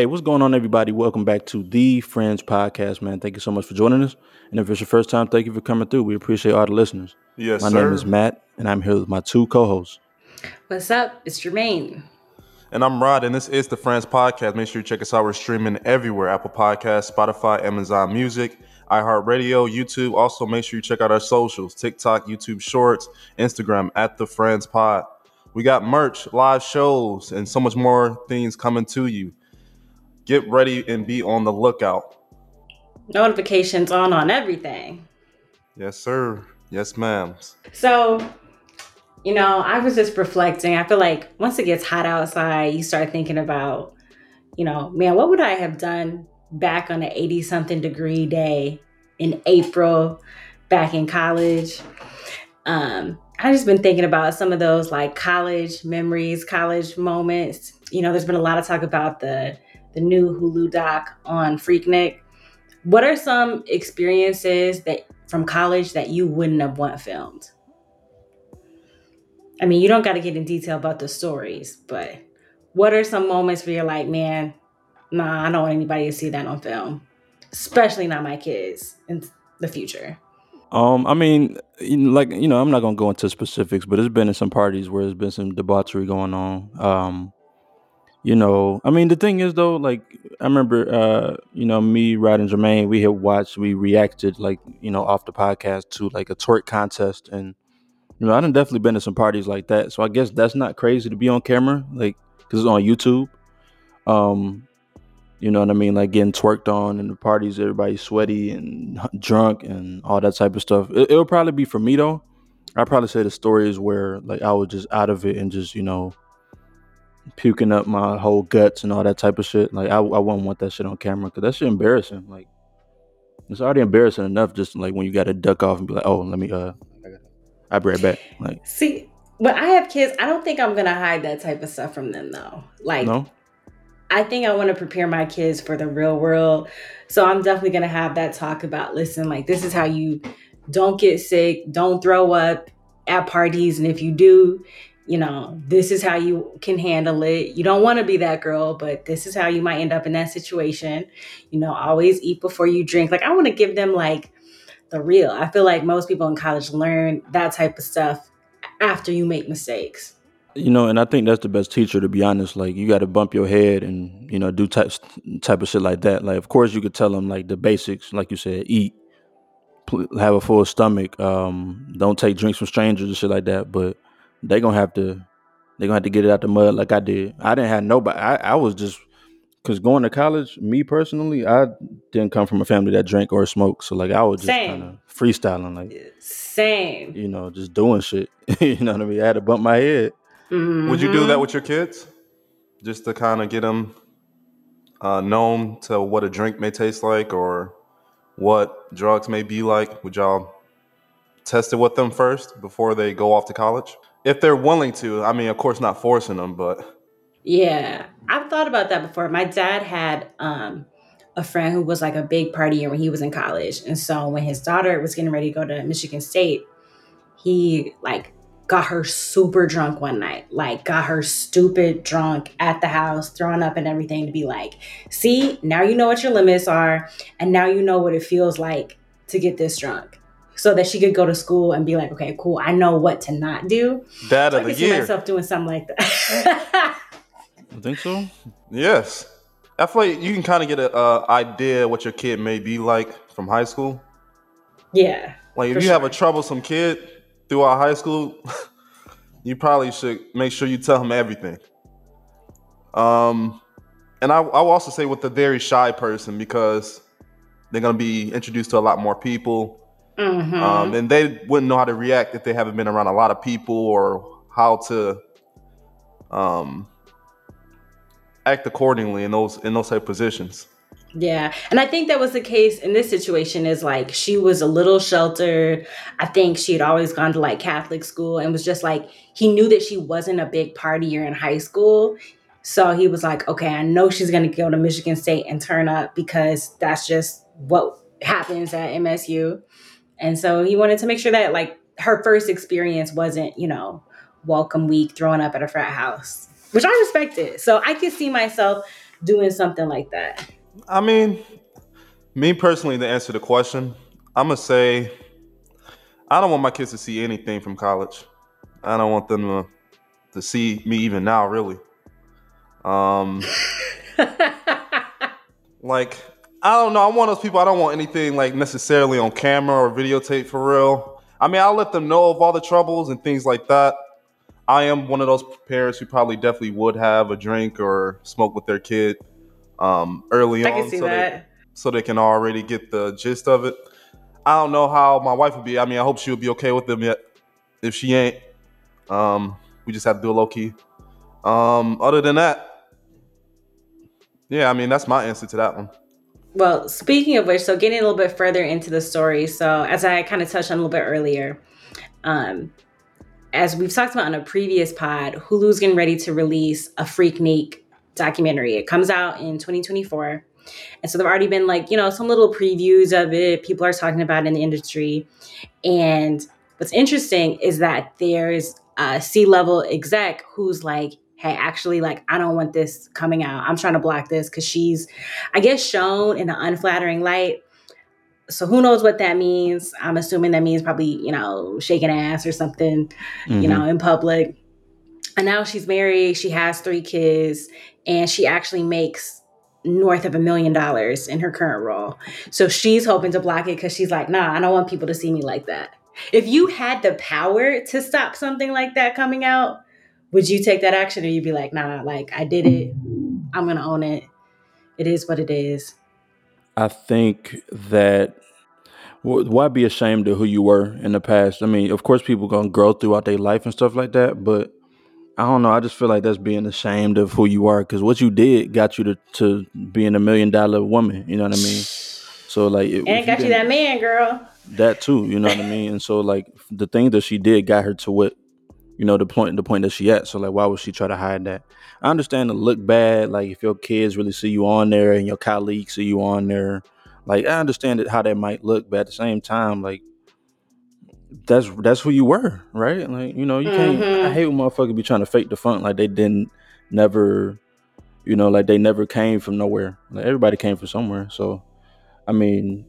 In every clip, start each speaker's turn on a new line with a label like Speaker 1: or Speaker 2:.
Speaker 1: Hey, what's going on, everybody? Welcome back to the Friends Podcast, man. Thank you so much for joining us. And if it's your first time, thank you for coming through. We appreciate all the listeners.
Speaker 2: Yes,
Speaker 1: My
Speaker 2: sir.
Speaker 1: name is Matt, and I'm here with my two co-hosts.
Speaker 3: What's up? It's Jermaine.
Speaker 2: And I'm Rod, and this is the Friends Podcast. Make sure you check us out. We're streaming everywhere Apple Podcasts, Spotify, Amazon Music, iHeartRadio, YouTube. Also, make sure you check out our socials TikTok, YouTube Shorts, Instagram at the Friends Pod. We got merch, live shows, and so much more things coming to you. Get ready and be on the lookout.
Speaker 3: Notifications on on everything.
Speaker 2: Yes, sir. Yes, ma'am.
Speaker 3: So, you know, I was just reflecting. I feel like once it gets hot outside, you start thinking about, you know, man, what would I have done back on an 80 something degree day in April back in college? Um, I've just been thinking about some of those like college memories, college moments. You know, there's been a lot of talk about the the new Hulu doc on Freaknik. What are some experiences that from college that you wouldn't have want filmed? I mean, you don't got to get in detail about the stories, but what are some moments where you're like, man, nah, I don't want anybody to see that on film, especially not my kids in the future.
Speaker 1: Um, I mean, like you know, I'm not gonna go into specifics, but it's been in some parties where there's been some debauchery going on. Um, you know, I mean, the thing is though, like I remember, uh, you know, me, Rod, and Jermaine, we had watched, we reacted, like you know, off the podcast to like a twerk contest, and you know, I've definitely been to some parties like that. So I guess that's not crazy to be on camera, like because it's on YouTube. Um, you know what I mean? Like getting twerked on in the parties, everybody's sweaty and drunk and all that type of stuff. It, it'll probably be for me though. I'd probably say the stories where like I was just out of it and just you know puking up my whole guts and all that type of shit. Like I, I wouldn't want that shit on camera because that shit embarrassing. Like it's already embarrassing enough just like when you got to duck off and be like, oh, let me uh, I'll be right back. Like
Speaker 3: See, when I have kids, I don't think I'm gonna hide that type of stuff from them though. Like,
Speaker 1: no,
Speaker 3: I think I want to prepare my kids for the real world. So I'm definitely going to have that talk about listen, like, this is how you don't get sick, don't throw up at parties. And if you do, you know, this is how you can handle it. You don't want to be that girl, but this is how you might end up in that situation. You know, always eat before you drink. Like, I want to give them like the real. I feel like most people in college learn that type of stuff after you make mistakes.
Speaker 1: you know, and I think that's the best teacher to be honest. Like you got to bump your head and you know do type type of shit like that. Like of course you could tell them like the basics, like you said, eat, have a full stomach, um, don't take drinks from strangers and shit like that. But they gonna have to they gonna have to get it out the mud like I did. I didn't have nobody. I, I was just because going to college, me personally, I didn't come from a family that drank or smoked. So like I was just kind of freestyling, like
Speaker 3: Same.
Speaker 1: you know, just doing shit. you know what I mean? I had to bump my head.
Speaker 2: Would you do that with your kids? Just to kind of get them uh, known to what a drink may taste like or what drugs may be like? Would y'all test it with them first before they go off to college? If they're willing to. I mean, of course, not forcing them, but
Speaker 3: Yeah, I've thought about that before. My dad had um, a friend who was like a big partier when he was in college, and so when his daughter was getting ready to go to Michigan State, he like got her super drunk one night, like got her stupid drunk at the house, throwing up and everything to be like, see, now you know what your limits are, and now you know what it feels like to get this drunk. So that she could go to school and be like, okay, cool, I know what to not do.
Speaker 2: dad
Speaker 3: So I
Speaker 2: of the
Speaker 3: can see
Speaker 2: year.
Speaker 3: myself doing something like that.
Speaker 1: I think so.
Speaker 2: Yes. I feel like you can kind of get an uh, idea what your kid may be like from high school.
Speaker 3: yeah.
Speaker 2: Like if
Speaker 3: For
Speaker 2: you have a troublesome kid throughout high school, you probably should make sure you tell him everything. Um, and I, I will also say with the very shy person because they're gonna be introduced to a lot more people,
Speaker 3: Mhm.
Speaker 2: um, and they wouldn't know how to react if they haven't been around a lot of people or how to um, act accordingly in those in those type positions.
Speaker 3: yeah. And I think that was the case in this situation is like she was a little sheltered. I think she had always gone to like Catholic school and was just like he knew that she wasn't a big partier in high school. So he was like, okay, I know she's going to go to Michigan State and turn up because that's just what happens at MSU. And so he wanted to make sure that like her first experience wasn't, you know, welcome week throwing up at a frat house, which I respected. So I could see myself doing something like that?
Speaker 2: I mean, me personally, to answer the question, I'm gonna say I don't want my kids to see anything from college. I don't want them to to see me even now, really. Um, like I don't know. I'm one of those people. I don't want anything like necessarily on camera or videotape for real. I mean, I'll let them know of all the troubles and things like that. I am one of those parents who probably definitely would have a drink or smoke with their kid um, early
Speaker 3: I
Speaker 2: on,
Speaker 3: can see
Speaker 2: so they so they can already get the gist of it. I don't know how my wife would be. I mean, I hope she would be okay with them yet. If she ain't, um, we just have to do it low key. Um, other than that, yeah, I mean that's my answer to that one.
Speaker 3: Well, speaking of which, so getting a little bit further into the story. So, as I kind of touched on a little bit earlier, um, as we've talked about on a previous pod, Hulu's getting ready to release a Freaknik documentary. It comes out in 2024. And so there've already been like, you know, some little previews of it. People are talking about in the industry. And what's interesting is that there's a C level exec who's like, hey, actually, like, I don't want this coming out. I'm trying to block this because she's, I guess, shown in an unflattering light. So who knows what that means? I'm assuming that means probably, you know, shaking ass or something, you
Speaker 1: Mhm.
Speaker 3: know, in public. And now she's married, she has three kids, and she actually makes north of a million dollars in her current role. So she's hoping to block it because she's like, nah, I don't want people to see me like that. If you had the power to stop something like that coming out, would you take that action or you'd be like, nah, like I did it. I'm gonna own it. It is what it is.
Speaker 1: I think that why be ashamed of who you were in the past? I mean, of course, people gonna grow throughout their life and stuff like that, but I don't know. I just feel like that's being ashamed of who you are because what you did got you to, to being a million dollar woman. You know what I mean? So like, if
Speaker 3: And it
Speaker 1: you
Speaker 3: got you that man, girl.
Speaker 1: that too. You know what I mean? And so like the thing that she did got her to what you know the point the point that she at. So like, why would she try to hide that? I understand to look bad. Like if your kids really see you on there and your colleagues see you on there, like I understand it, how that might look, but at the same time, like that's that's who you were, right? Like you know, you can't. I
Speaker 3: Mhm.
Speaker 1: hate when motherfuckers be trying to fake the funk like they didn't never, you know, like they never came from nowhere. Like everybody came from somewhere. So, I mean,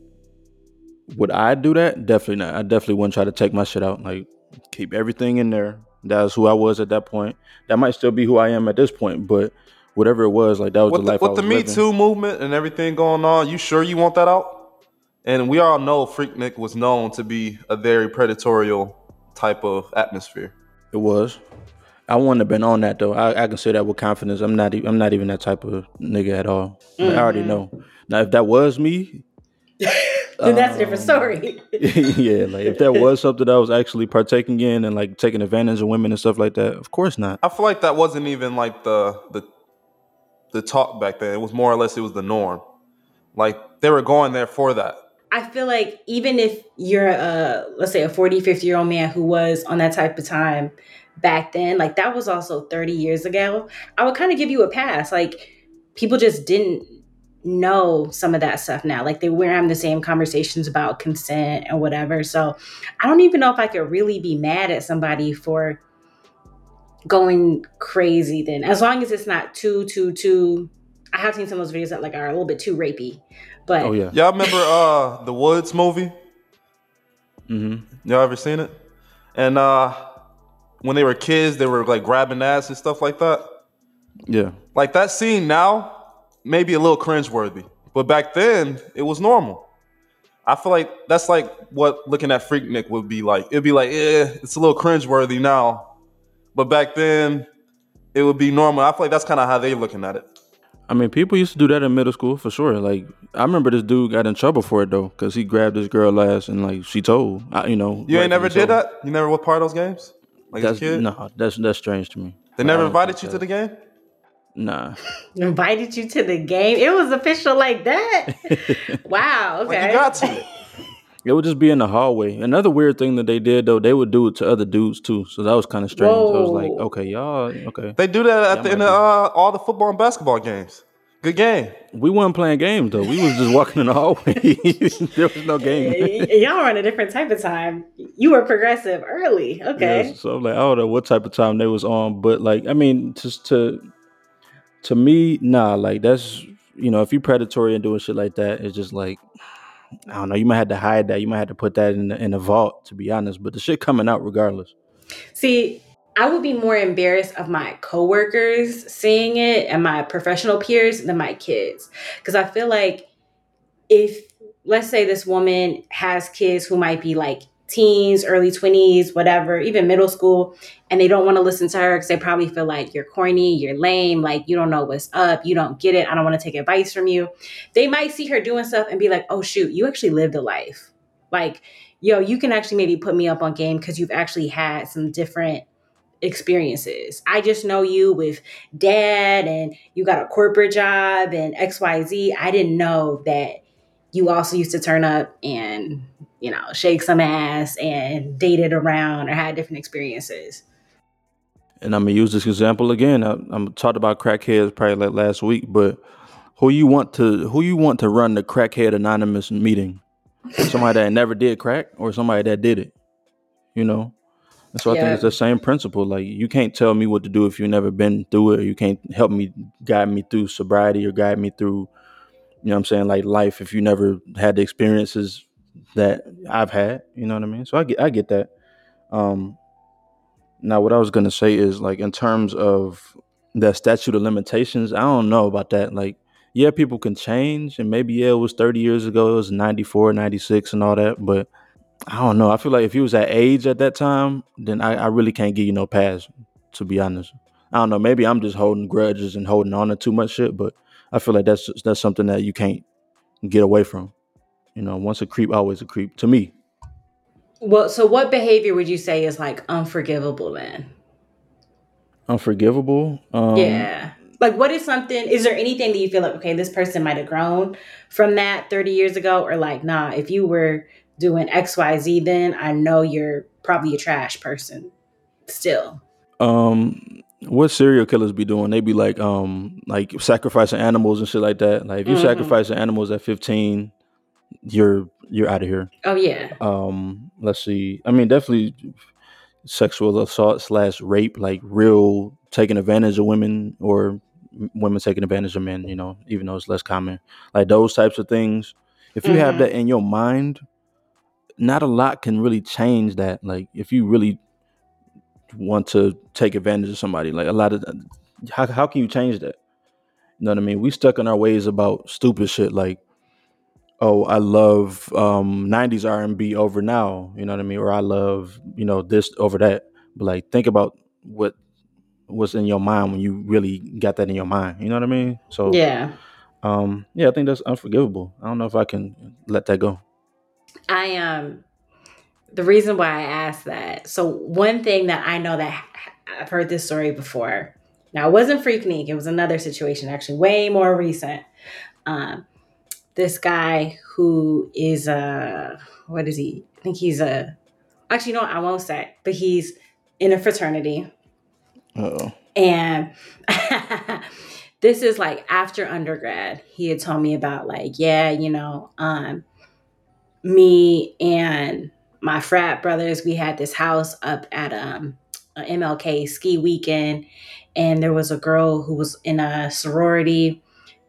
Speaker 1: would I do that? Definitely not. I definitely wouldn't try to take my shit out. Like keep everything in there. That's who I was at that point. That might still be who I am at this point, but whatever it was, like that was
Speaker 2: With
Speaker 1: the
Speaker 2: the,
Speaker 1: life I
Speaker 2: with
Speaker 1: was
Speaker 2: the Me
Speaker 1: living.
Speaker 2: Too movement and everything going on, you sure you want that out? And we all know Freaknik was known to be a very predatory type of atmosphere.
Speaker 1: It was. I wouldn't have been on that though. I, I can say that with confidence. I'm not. e- I'm not even that type of nigga at all. Like, I already
Speaker 3: Mhm.
Speaker 1: know. Now, if that was me,
Speaker 3: then that's a different
Speaker 1: Um,
Speaker 3: story.
Speaker 1: yeah, like if that was something that I was actually partaking in and like taking advantage of women and stuff like that, of course not.
Speaker 2: I feel like that wasn't even like the the the talk back then. It was more or less it was the norm. Like they were going there for that.
Speaker 3: I feel like even if you're a let's say a 40, 50 year old man who was on that type of time back then, like that was also 30 years ago, I would kind of give you a pass. Like people just didn't know some of that stuff now. Like they weren't having the same conversations about consent and whatever. So I don't even know if I could really be mad at somebody for going crazy then. As long as it's not too, too, too I have seen some of those videos that like are a little bit too rapey. But
Speaker 1: Oh yeah.
Speaker 2: Y'all remember uh the Woods movie?
Speaker 1: Mm-hmm.
Speaker 2: Y'all ever seen it? And uh when they were kids, they were like grabbing ass and stuff like that.
Speaker 1: Yeah.
Speaker 2: Like that scene now may be a little cringeworthy, but back then it was normal. I feel like that's like what looking at Freaknik would be like. It'd be like, eh, it's a little cringeworthy now, but back then it would be normal. I feel like that's kind of how they're looking at it.
Speaker 1: I mean, people used to do that in middle school for sure. Like, I remember this dude got in trouble for it though, because he grabbed this girl last and like she told, I, you know,
Speaker 2: You ain't never did
Speaker 1: so.
Speaker 2: that. You never was part of those games, like as
Speaker 1: That's
Speaker 2: a kid.
Speaker 1: no, that's that's strange to me.
Speaker 2: They never invited you to the game.
Speaker 1: Nah.
Speaker 3: invited you to the game. It was official like that. wow.
Speaker 2: Like
Speaker 3: Okay.
Speaker 2: you got to.
Speaker 1: It would just be in the hallway. Another weird thing that they did though, they would do it to other dudes too. So that was kind of strange. I was like, okay, y'all, okay.
Speaker 2: They do that at
Speaker 1: Yeah,
Speaker 2: the end of uh, all the football and basketball games. Good game.
Speaker 1: We weren't playing games though. We was just walking in the hallway. there was no game.
Speaker 3: Y'all were on a different type of time. You were progressive early. Okay.
Speaker 1: Yes, so I'm like, I don't know what type of time they was on, but like, I mean, just to to me, nah, like that's you know, if you're predatory and doing shit like that, it's just like I don't know. You might have to hide that. You might have to put that in the, in a vault, to be honest. But the shit coming out regardless.
Speaker 3: See, I would be more embarrassed of my coworkers seeing it and my professional peers than my kids, because I feel like if let's say this woman has kids who might be like teens, early 20s, whatever, even middle school, and they don't want to listen to her because they probably feel like you're corny, you're lame, like you don't know what's up, you don't get it, I don't want to take advice from you. They might see her doing stuff and be like, oh, shoot, you actually lived a life. Like, yo, you can actually maybe put me up on game because you've actually had some different experiences. I just know you with dad and you got a corporate job and XYZ. I didn't know that you also used to turn up and you know shake some ass and dated around or had different experiences.
Speaker 1: And i'm gonna use this example again. I, i'm talked about crackheads probably like last week but who you want to who you want to run the crackhead anonymous meeting? Somebody that never did crack or somebody that did it you know? And so I think it's the same principle. Like you can't tell me what to do if you've never been through it, or you can't help me guide me through sobriety or guide me through you know what I'm saying, like life if you never had the experiences that I've had, you know what I mean? So I get I get that. Um now what I was gonna say is like in terms of the statute of limitations, I don't know about that. Like, yeah, people can change and maybe yeah, it was 30 years ago, it was 94, 96 and all that, but I don't know. I feel like if you was that age at that time, then I, I really can't give you no pass, to be honest. I don't know. Maybe I'm just holding grudges and holding on to too much shit, but I feel like that's that's something that you can't get away from. You know, once a creep, always a creep. To me.
Speaker 3: Well, so what behavior would you say is like unforgivable then?
Speaker 1: Unforgivable.
Speaker 3: Um, yeah. Like, what is something? Is there anything that you feel like okay, this person might have grown from that thirty years ago, or like, nah, if you were doing X, Y, Z, then I know you're probably a trash person. Still.
Speaker 1: Um, what serial killers be doing? They be like um like sacrificing animals and shit like that. Like if you mm-hmm. sacrificing animals at 15, you're you're out of here.
Speaker 3: Oh yeah.
Speaker 1: Um let's see. I mean definitely sexual assault slash rape, like real taking advantage of women or women taking advantage of men, you know, even though it's less common. Like those types of things. If you mm-hmm. have that in your mind, not a lot can really change that. Like if you really want to take advantage of somebody. Like a lot of how how can you change that? You know what I mean? We stuck in our ways about stupid shit like oh, I love um 90s R&B over now, you know what I mean? Or I love, you know, this over that. But like think about what was in your mind when you really got that in your mind, you know what I mean? So
Speaker 3: Yeah.
Speaker 1: Um yeah, I think that's unforgivable. I don't know if I can let that go.
Speaker 3: I um the reason why I asked that. So one thing that I know that I've heard this story before. Now it wasn't Freaknik. It was another situation, actually, way more recent. Um, this guy who is a what is he? I think he's a actually no, I won't say, but he's in a fraternity.
Speaker 1: oh.
Speaker 3: And this is like after undergrad. He had told me about like, yeah, you know, um, me and my frat brothers, we had this house up at um, MLK ski weekend, and there was a girl who was in a sorority,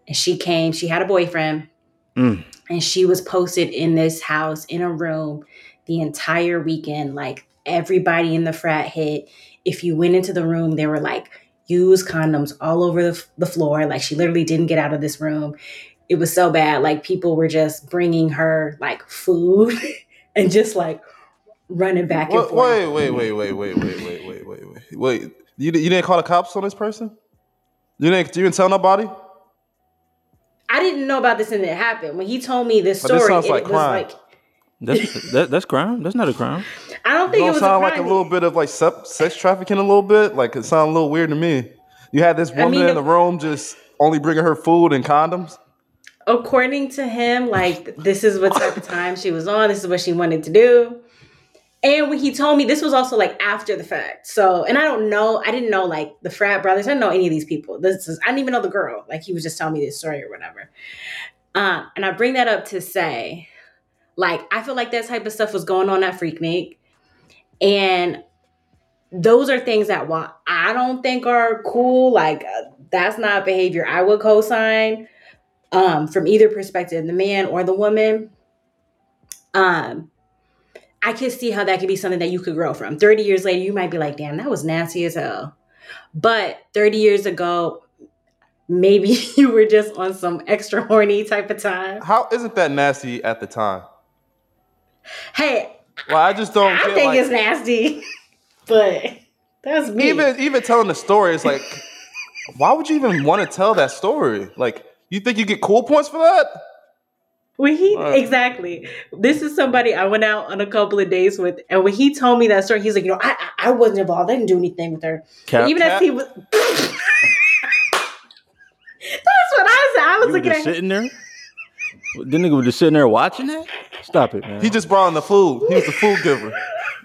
Speaker 3: and she came. She had a boyfriend, mm. and she was posted in this house in a room the entire weekend. Like everybody in the frat hit. If you went into the room, there were like used condoms all over the, the floor. Like she literally didn't get out of this room. It was so bad. Like people were just bringing her like food and just like running back and
Speaker 2: wait,
Speaker 3: forth.
Speaker 2: Wait, wait, wait, wait, wait, wait, wait, wait, wait, wait. Wait, you, you didn't call the cops on this person? You didn't you didn't tell nobody?
Speaker 3: I didn't know about this and it happened. When he told me this oh, story, this sounds like it crime. was like
Speaker 1: that's that, that's crime. That's not a crime.
Speaker 3: I don't think
Speaker 2: it,
Speaker 3: it was
Speaker 2: sound
Speaker 3: a
Speaker 2: like a little bit of like sex trafficking a little bit. Like it sounds a little weird to me. You had this woman I mean, in the room just only bringing her food and condoms
Speaker 3: according to him, like this is what type of time she was on. This is what she wanted to do. And when he told me this was also like after the fact. So, and I don't know, I didn't know like the frat brothers. I didn't know any of these people. This is I didn't even know the girl. Like he was just telling me this story or whatever. Um, and I bring that up to say, like, I feel like that type of stuff was going on at Freaknik. And those are things that while I don't think are cool, like uh, that's not behavior I would co-sign um, from either perspective, the man or the woman. Um, I can see how that could be something that you could grow from. 30 years later, you might be like, damn, that was nasty as hell. But 30 years ago, maybe you were just on some extra horny type of time.
Speaker 2: How isn't that nasty at the time?
Speaker 3: Hey,
Speaker 2: Well, I just don't.
Speaker 3: I think
Speaker 2: like,
Speaker 3: it's nasty, but that's me.
Speaker 2: even even telling the story is like, why would you even want to tell that story? Like, you think you get cool points for that?
Speaker 3: When he
Speaker 2: Right.
Speaker 3: exactly, this is somebody I went out on a couple of days with, and when he told me that story, he's like, you know, I I, I wasn't involved. I didn't do anything with her.
Speaker 1: Cap,
Speaker 3: Even
Speaker 2: Cap-
Speaker 3: as he was, that's what I said. I was
Speaker 1: you
Speaker 3: looking
Speaker 1: just
Speaker 3: at.
Speaker 1: sitting there. The nigga was just sitting there watching that. Stop it, man.
Speaker 2: He just brought in the food. He was the food giver.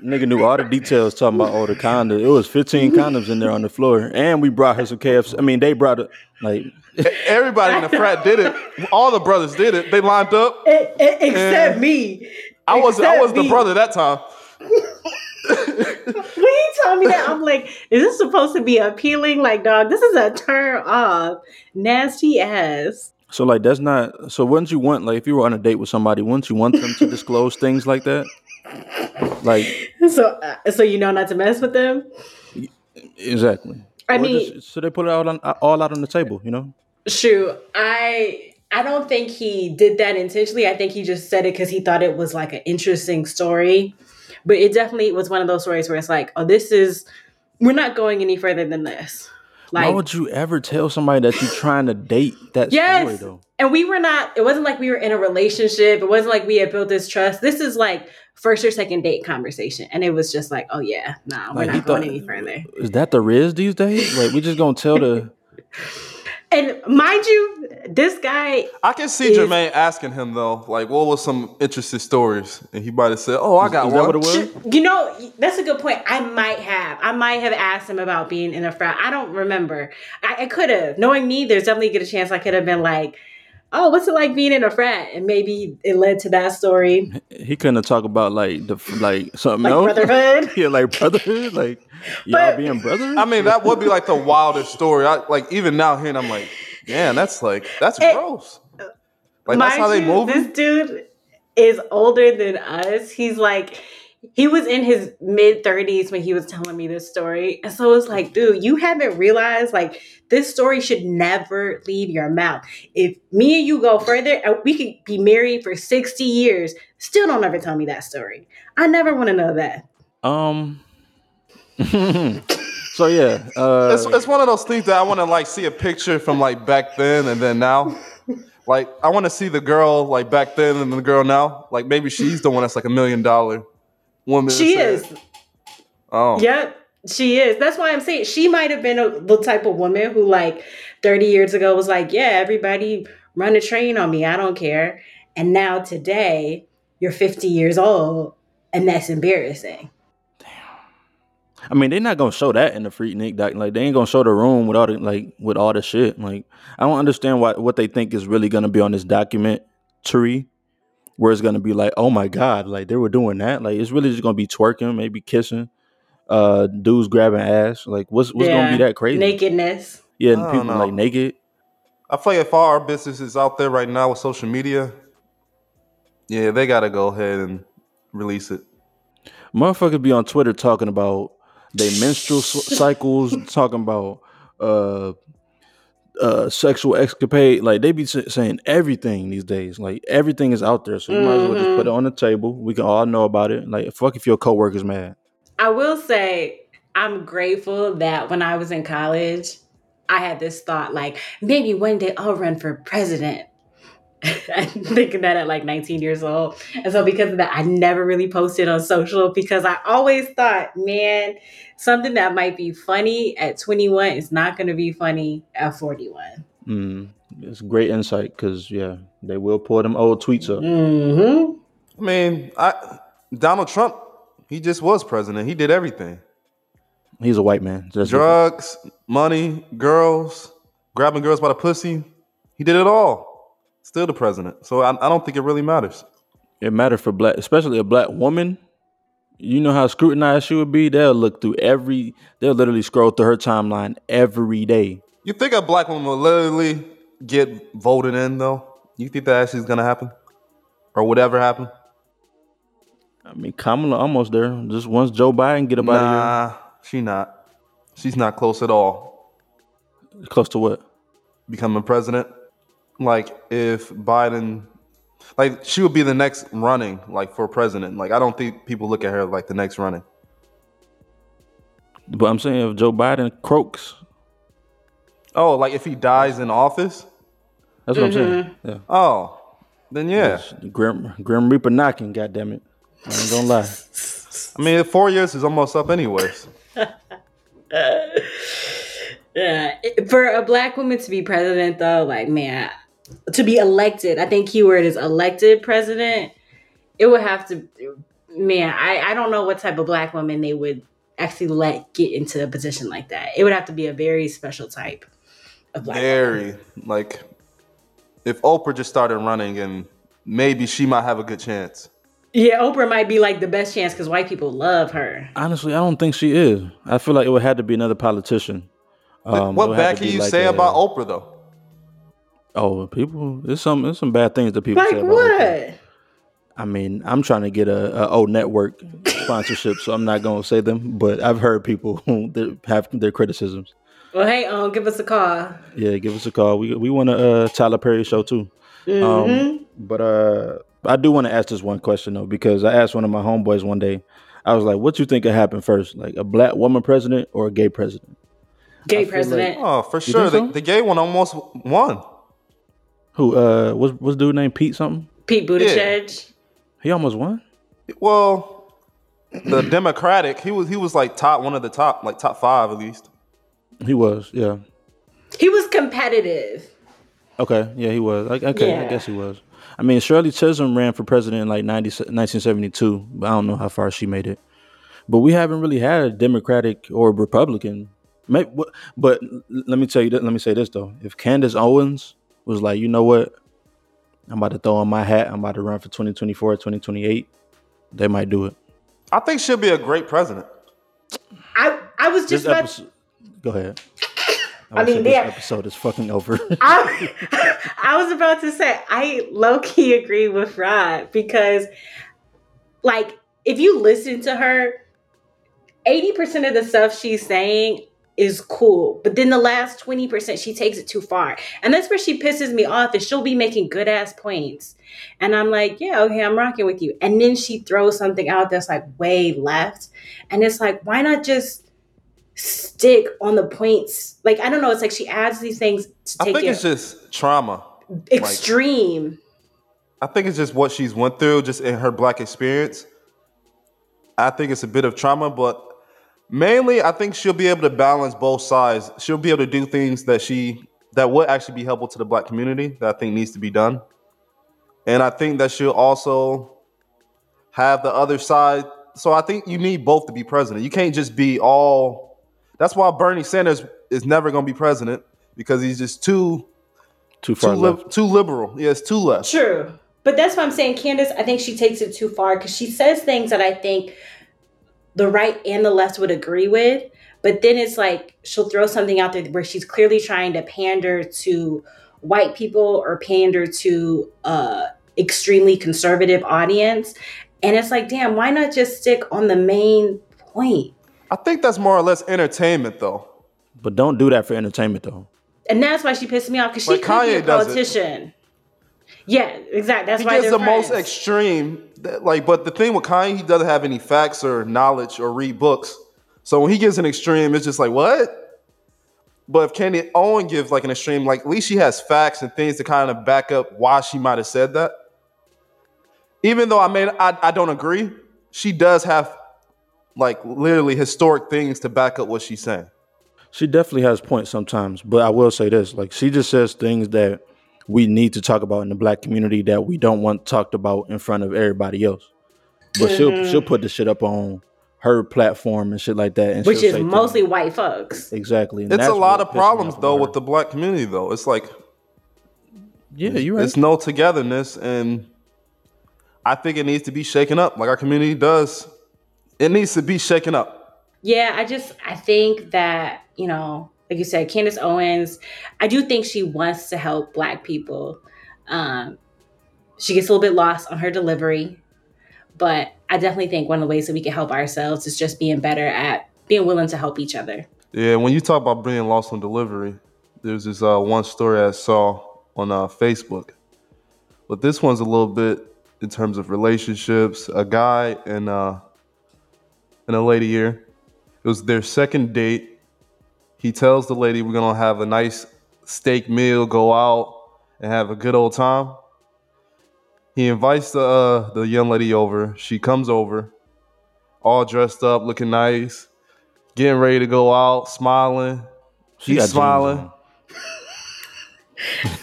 Speaker 1: Nigga knew all the details talking about all the condoms. It was 15 condoms in there on the floor. And we brought her some KFC. I mean, they brought it like
Speaker 2: Everybody in the frat did it. All the brothers did it. They lined up.
Speaker 3: E- e- except me.
Speaker 2: I was I
Speaker 3: Except
Speaker 2: was the
Speaker 3: me.
Speaker 2: brother that time.
Speaker 3: When he told me that, I'm like, is this supposed to be appealing? Like, dog, this is a turn off. Nasty ass.
Speaker 1: so like that's not so wouldn't you want like if you were on a date with somebody, wouldn't you want them to disclose things like that? Like
Speaker 3: So, uh, so you know not to mess with them.
Speaker 1: exactly.
Speaker 3: I
Speaker 1: Or
Speaker 3: mean,
Speaker 1: just- so they put it out on all out on the table, you know?
Speaker 3: Shoot, I I don't think he did that intentionally. I think he just said it because he thought it was like an interesting story. But it definitely was one of those stories where it's like, oh, this is we're not going any further than this. Like, Why
Speaker 1: would you ever tell somebody that you're trying to date that story
Speaker 3: yes,
Speaker 1: though?
Speaker 3: and we were not. It wasn't like we were in a relationship. It wasn't like we had built this trust. This is like first or second date conversation, and it was just like, oh yeah, no, we're not going
Speaker 1: thought-
Speaker 3: any further.
Speaker 1: Is that the Riz these days? Like we just gonna tell the
Speaker 3: And mind you, this guy
Speaker 2: I can see
Speaker 3: Is-
Speaker 2: Jermaine asking him though, like, what was some interesting stories? And he might have said, "Oh, I got
Speaker 1: is
Speaker 2: one."
Speaker 1: that what it was?
Speaker 3: You know, that's a good point. I might have. I might have asked him about being in a frat. I don't remember. I, I could have. Knowing me, there's definitely a good chance I could have been like, oh, what's it like being in a frat? And maybe it led to that story.
Speaker 1: He couldn't talk about like the like something
Speaker 3: Like
Speaker 1: else.
Speaker 3: brotherhood.
Speaker 1: yeah, like brotherhood, like y'all
Speaker 3: But-
Speaker 1: being brothers.
Speaker 2: I mean, that would be like the wildest story. I like even now hearing, I'm like, man, that's like that's
Speaker 3: Eh,
Speaker 2: gross. Like that's how they move.
Speaker 3: This dude is older than us. He's like, he was in his mid 30s when he was telling me this story. And so it's like, dude, you haven't realized like this story should never leave your mouth. If me and you go further, uh, we could be married for 60 years. Still don't ever tell me that story. I never want to know that.
Speaker 1: Um. so yeah, uh,
Speaker 2: It's, it's one of those things that I want to like see a picture from like back then and then now. Like I want to see the girl like back then and the girl now. Like maybe she's the one that's like a million dollar woman.
Speaker 3: She
Speaker 2: said-
Speaker 3: is.
Speaker 2: Oh,
Speaker 3: Yep, she is. That's why I'm saying she might have been a, the type of woman who, like, 30 years ago was like, yeah, everybody run a train on me. I don't care. And now today, you're 50 years old, and that's embarrassing. Damn.
Speaker 1: I mean, they're not gonna show that in the Freaknik doc. Like, they ain't gonna show the room with all the like with all the shit. Like, I don't understand why what they think is really gonna be on this documentary, where it's gonna be like, oh my god, like they were doing that. Like, it's really just gonna be twerking, maybe kissing, uh, dudes grabbing ass. Like, what's what's gonna be that crazy?
Speaker 3: Nakedness.
Speaker 1: Yeah, and people
Speaker 2: know.
Speaker 1: like naked.
Speaker 2: I feel like if all our businesses out there right now with social media, yeah, they gotta go ahead and release it.
Speaker 1: Motherfuckers be on Twitter talking about their menstrual cycles, talking about uh uh sexual escapade. Like they be saying everything these days. Like everything is out there, so you might as well just put it on the table. We can all know about it. Like fuck if your coworker's mad.
Speaker 3: I will say, I'm grateful that when I was in college, I had this thought like, maybe one day I'll run for president. I'm thinking that at like 19 years old. And so because of that, I never really posted on social because I always thought, man, something that might be funny at 21 is not going to be funny at 41.
Speaker 1: Mm, it's great insight because yeah, they will pull them old tweets up.
Speaker 3: hmm
Speaker 2: I mean, I Donald Trump, he just was president. He did everything.
Speaker 1: He's a white man. That's different.
Speaker 2: Drugs, money, girls, grabbing girls by the pussy. He did it all. Still the president. So I, I don't think it really matters.
Speaker 1: It matters for black, especially a black woman You know how scrutinized she would be? They'll look through every they'll literally scroll through her timeline every day.
Speaker 2: You think a black woman will literally get voted in though? You think that actually is gonna happen? Or whatever ever happen?
Speaker 1: I mean Kamala almost there. Just once Joe Biden get up out of
Speaker 2: Nah, she not. She's not close at all.
Speaker 1: Close to what?
Speaker 2: becoming president. Like if Biden, like she would be the next running, like for president. Like I don't think people look at her like the next running.
Speaker 1: But I'm saying if Joe Biden croaks,
Speaker 2: Oh, like if he dies in office.
Speaker 1: that's what I'm saying. Mm-hmm. Yeah.
Speaker 2: Oh, then yeah.
Speaker 1: Yes, Grim Grim Reaper knocking, goddamn it. I ain't gonna lie.
Speaker 2: I mean, four years is almost up, anyways.
Speaker 3: Yeah, uh, for a black woman to be president, though, like man, to be elected, I think keyword is elected president. It would have to, man. I I don't know what type of black woman they would actually let get into a position like that. It would have to be a very special type of black. woman.
Speaker 2: Very like if Oprah just started running, and maybe she might have a good chance.
Speaker 3: Yeah, Oprah might be like the best chance because white people love her.
Speaker 1: Honestly, I don't think she is. I feel like it would have to be another politician. Um,
Speaker 2: what
Speaker 1: would have
Speaker 2: bad can you
Speaker 1: like
Speaker 2: say
Speaker 1: a-
Speaker 2: about Oprah though?
Speaker 1: Oh, people, there's some there's some bad things that people say
Speaker 3: Like
Speaker 1: about Oprah.
Speaker 3: what?
Speaker 1: I mean, I'm trying to get a, a O Network sponsorship, so I'm not gonna say them, but I've heard people who that have their criticisms.
Speaker 3: Well, hey, um, give us a call.
Speaker 1: Yeah, give us a call. We we want a uh, Tyler Perry show too.
Speaker 3: Mm-hmm.
Speaker 1: Um, but uh, I do want to ask this one question though, because I asked one of my homeboys one day. I was like, "What you think could happen first, like a black woman president or a gay president?"
Speaker 3: Gay
Speaker 1: feel like-
Speaker 3: president.
Speaker 2: Oh, for
Speaker 1: think
Speaker 2: sure.
Speaker 1: so?
Speaker 2: The, the gay one almost won.
Speaker 1: Who uh was was dude named Pete something?
Speaker 3: Pete Buttigieg.
Speaker 1: He almost won.
Speaker 2: Well, the Democratic, he was he was like top one of the top, like top five at least.
Speaker 1: He was, yeah.
Speaker 3: He was competitive.
Speaker 1: Okay, yeah, he was. I, okay, I guess he was. I mean, Shirley Chisholm ran for president in like 90, 1972, but I don't know how far she made it. But we haven't really had a Democratic or Republican. May- But let me tell you, th- let me say this though: if Candace Owens was like, you know what, I'm about to throw on my hat, I'm about to run for 2024, 2028, they might do it.
Speaker 2: I think she'll be a great president.
Speaker 3: I I was
Speaker 1: This
Speaker 3: just about.
Speaker 1: episode, go ahead.
Speaker 3: I
Speaker 1: I
Speaker 3: mean,
Speaker 1: mean, this
Speaker 3: yeah.
Speaker 1: episode is fucking over.
Speaker 3: I, I was about to say I low key agree with Rod because, like, if you listen to her, eighty percent of the stuff she's saying is cool, but then the last twenty percent she takes it too far, and that's where she pisses me off. Is she'll be making good ass points, and I'm like, yeah, okay, I'm rocking with you, and then she throws something out that's like way left, and it's like, why not just stick on the points? Like, I don't know. It's like she adds these things to
Speaker 2: I think
Speaker 3: it
Speaker 2: it's just trauma.
Speaker 3: extreme.
Speaker 2: I think it's just what she's went through, just in her black experience. I think it's a bit of trauma, but mainly I think she'll be able to balance both sides. She'll be able to do things that she that would actually be helpful to the black community that I think needs to be done. And I think that she'll also have the other side. So I think you need both to be president. You can't just be all that's why Bernie Sanders is never going to be president because he's just too
Speaker 1: Too
Speaker 2: too
Speaker 1: far
Speaker 2: lib-
Speaker 1: left.
Speaker 2: too liberal. Yeah, it's too left.
Speaker 3: True. But that's why I'm saying Candace, I think she takes it too far because she says things that I think the right and the left would agree with. But then it's like she'll throw something out there where she's clearly trying to pander to white people or pander to uh extremely conservative audience. And it's like, damn, why not just stick on the main point?
Speaker 2: I think that's more or less entertainment, though.
Speaker 1: But don't do that for entertainment though.
Speaker 3: And that's why she pissed me off because she
Speaker 2: Like
Speaker 3: could be
Speaker 2: Kanye
Speaker 3: a
Speaker 2: does it.
Speaker 3: politician. Yeah, exactly. That's
Speaker 2: he
Speaker 3: why
Speaker 2: gets
Speaker 3: they're
Speaker 2: the most extreme. that- Like, but the thing with Kanye, he doesn't have any facts or knowledge or read books. So when he gives an extreme, it's just like what? But if Candy Owen gives like an extreme, like at least she has facts and things to kind of back up why she might have said that. Even though I mean I, I don't agree, she does have like literally historic things to back up what she's saying.
Speaker 1: She definitely has points sometimes, but I will say this: like she just says things that we need to talk about in the black community that we don't want talked about in front of everybody else. But she'll
Speaker 3: Mm-hmm.
Speaker 1: she'll put the shit up on her platform and shit like that, and
Speaker 3: which is mostly
Speaker 1: things-
Speaker 3: white folks.
Speaker 1: exactly. and
Speaker 2: It's a lot of problems though
Speaker 1: about
Speaker 2: with the black community though. It's like
Speaker 1: yeah, you're right.
Speaker 2: It's no togetherness, and I think it needs to be shaken up, like our community does it needs to be shaken up.
Speaker 3: Yeah, I just I think that, you know, like you said, Candace Owens, I do think she wants to help black people. Um, she gets a little bit lost on her delivery, but I definitely think one of the ways that we can help ourselves is just being better at being willing to help each other.
Speaker 2: Yeah, when you talk about being lost on delivery, there's this uh, one story I saw on uh, Facebook, but this one's a little bit in terms of relationships. A guy and uh, and a lady here. It was their second date. He tells the lady we're gonna have a nice steak meal, go out and have a good old time. He invites the uh, the young lady over. She comes over, all dressed up, looking nice, getting ready to go out, smiling.
Speaker 1: She
Speaker 2: He's
Speaker 1: got jeans
Speaker 2: smiling.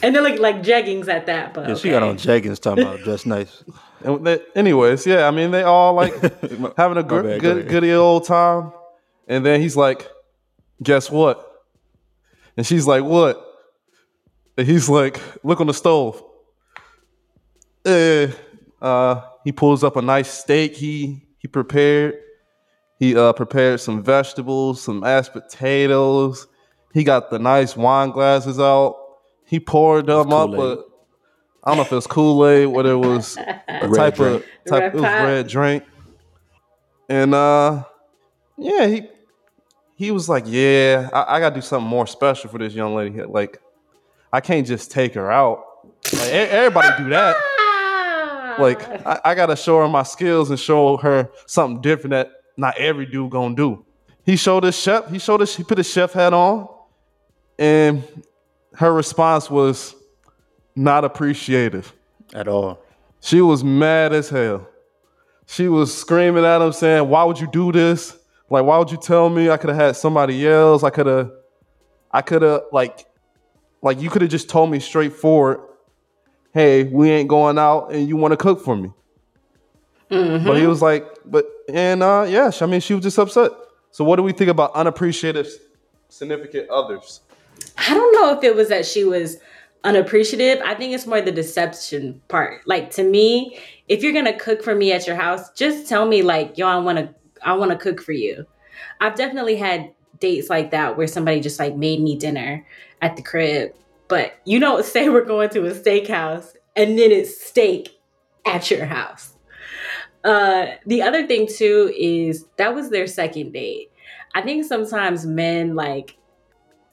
Speaker 3: And they're like like jeggings at that, but
Speaker 1: Yeah, she got on jeggings talking about dress nice.
Speaker 2: And they, anyways, yeah, I mean they all like having a gr-
Speaker 1: bad, go
Speaker 2: good old time. And then he's like, "Guess what?" And she's like, "What?" And he's like, "Look on the stove." Eh, uh, he pulls up a nice steak. He he prepared. He uh, prepared some vegetables, some mashed potatoes. He got the nice wine glasses out. He poured them up.
Speaker 1: Kool-Aid.
Speaker 2: But I don't know if it was Kool Aid, whether it was a
Speaker 1: Red
Speaker 2: type
Speaker 1: drink.
Speaker 2: of type.
Speaker 3: Red
Speaker 2: it was
Speaker 3: pop.
Speaker 2: red drink. And uh, yeah, he he was like, yeah, I, I gotta do something more special for this young lady. Like, I can't just take her out. Like, everybody do that. Like, I, I gotta show her my skills and show her something different that not every dude gonna do. He showed his chef. He showed us. He put his chef hat on, and her response was not appreciative.
Speaker 1: At all.
Speaker 2: She was mad as hell. She was screaming at him, saying, "Why would you do this? Like, why would you tell me? I could have had somebody else. I could have, I could have like, like you could have just told me straightforward, hey, we ain't going out, and you want to cook for me." But he was like, "But and uh, yeah, I mean, she was just upset." So, what do we think about unappreciative significant others?
Speaker 3: I don't know if it was that she was unappreciative. I think it's more the deception part. Like to me, if you're gonna cook for me at your house, just tell me like, yo, I wanna I wanna cook for you. I've definitely had dates like that where somebody just like made me dinner at the crib. But you don't say we're going to a steakhouse and then it's steak at your house. Uh the other thing too is that was their second date. I think sometimes men like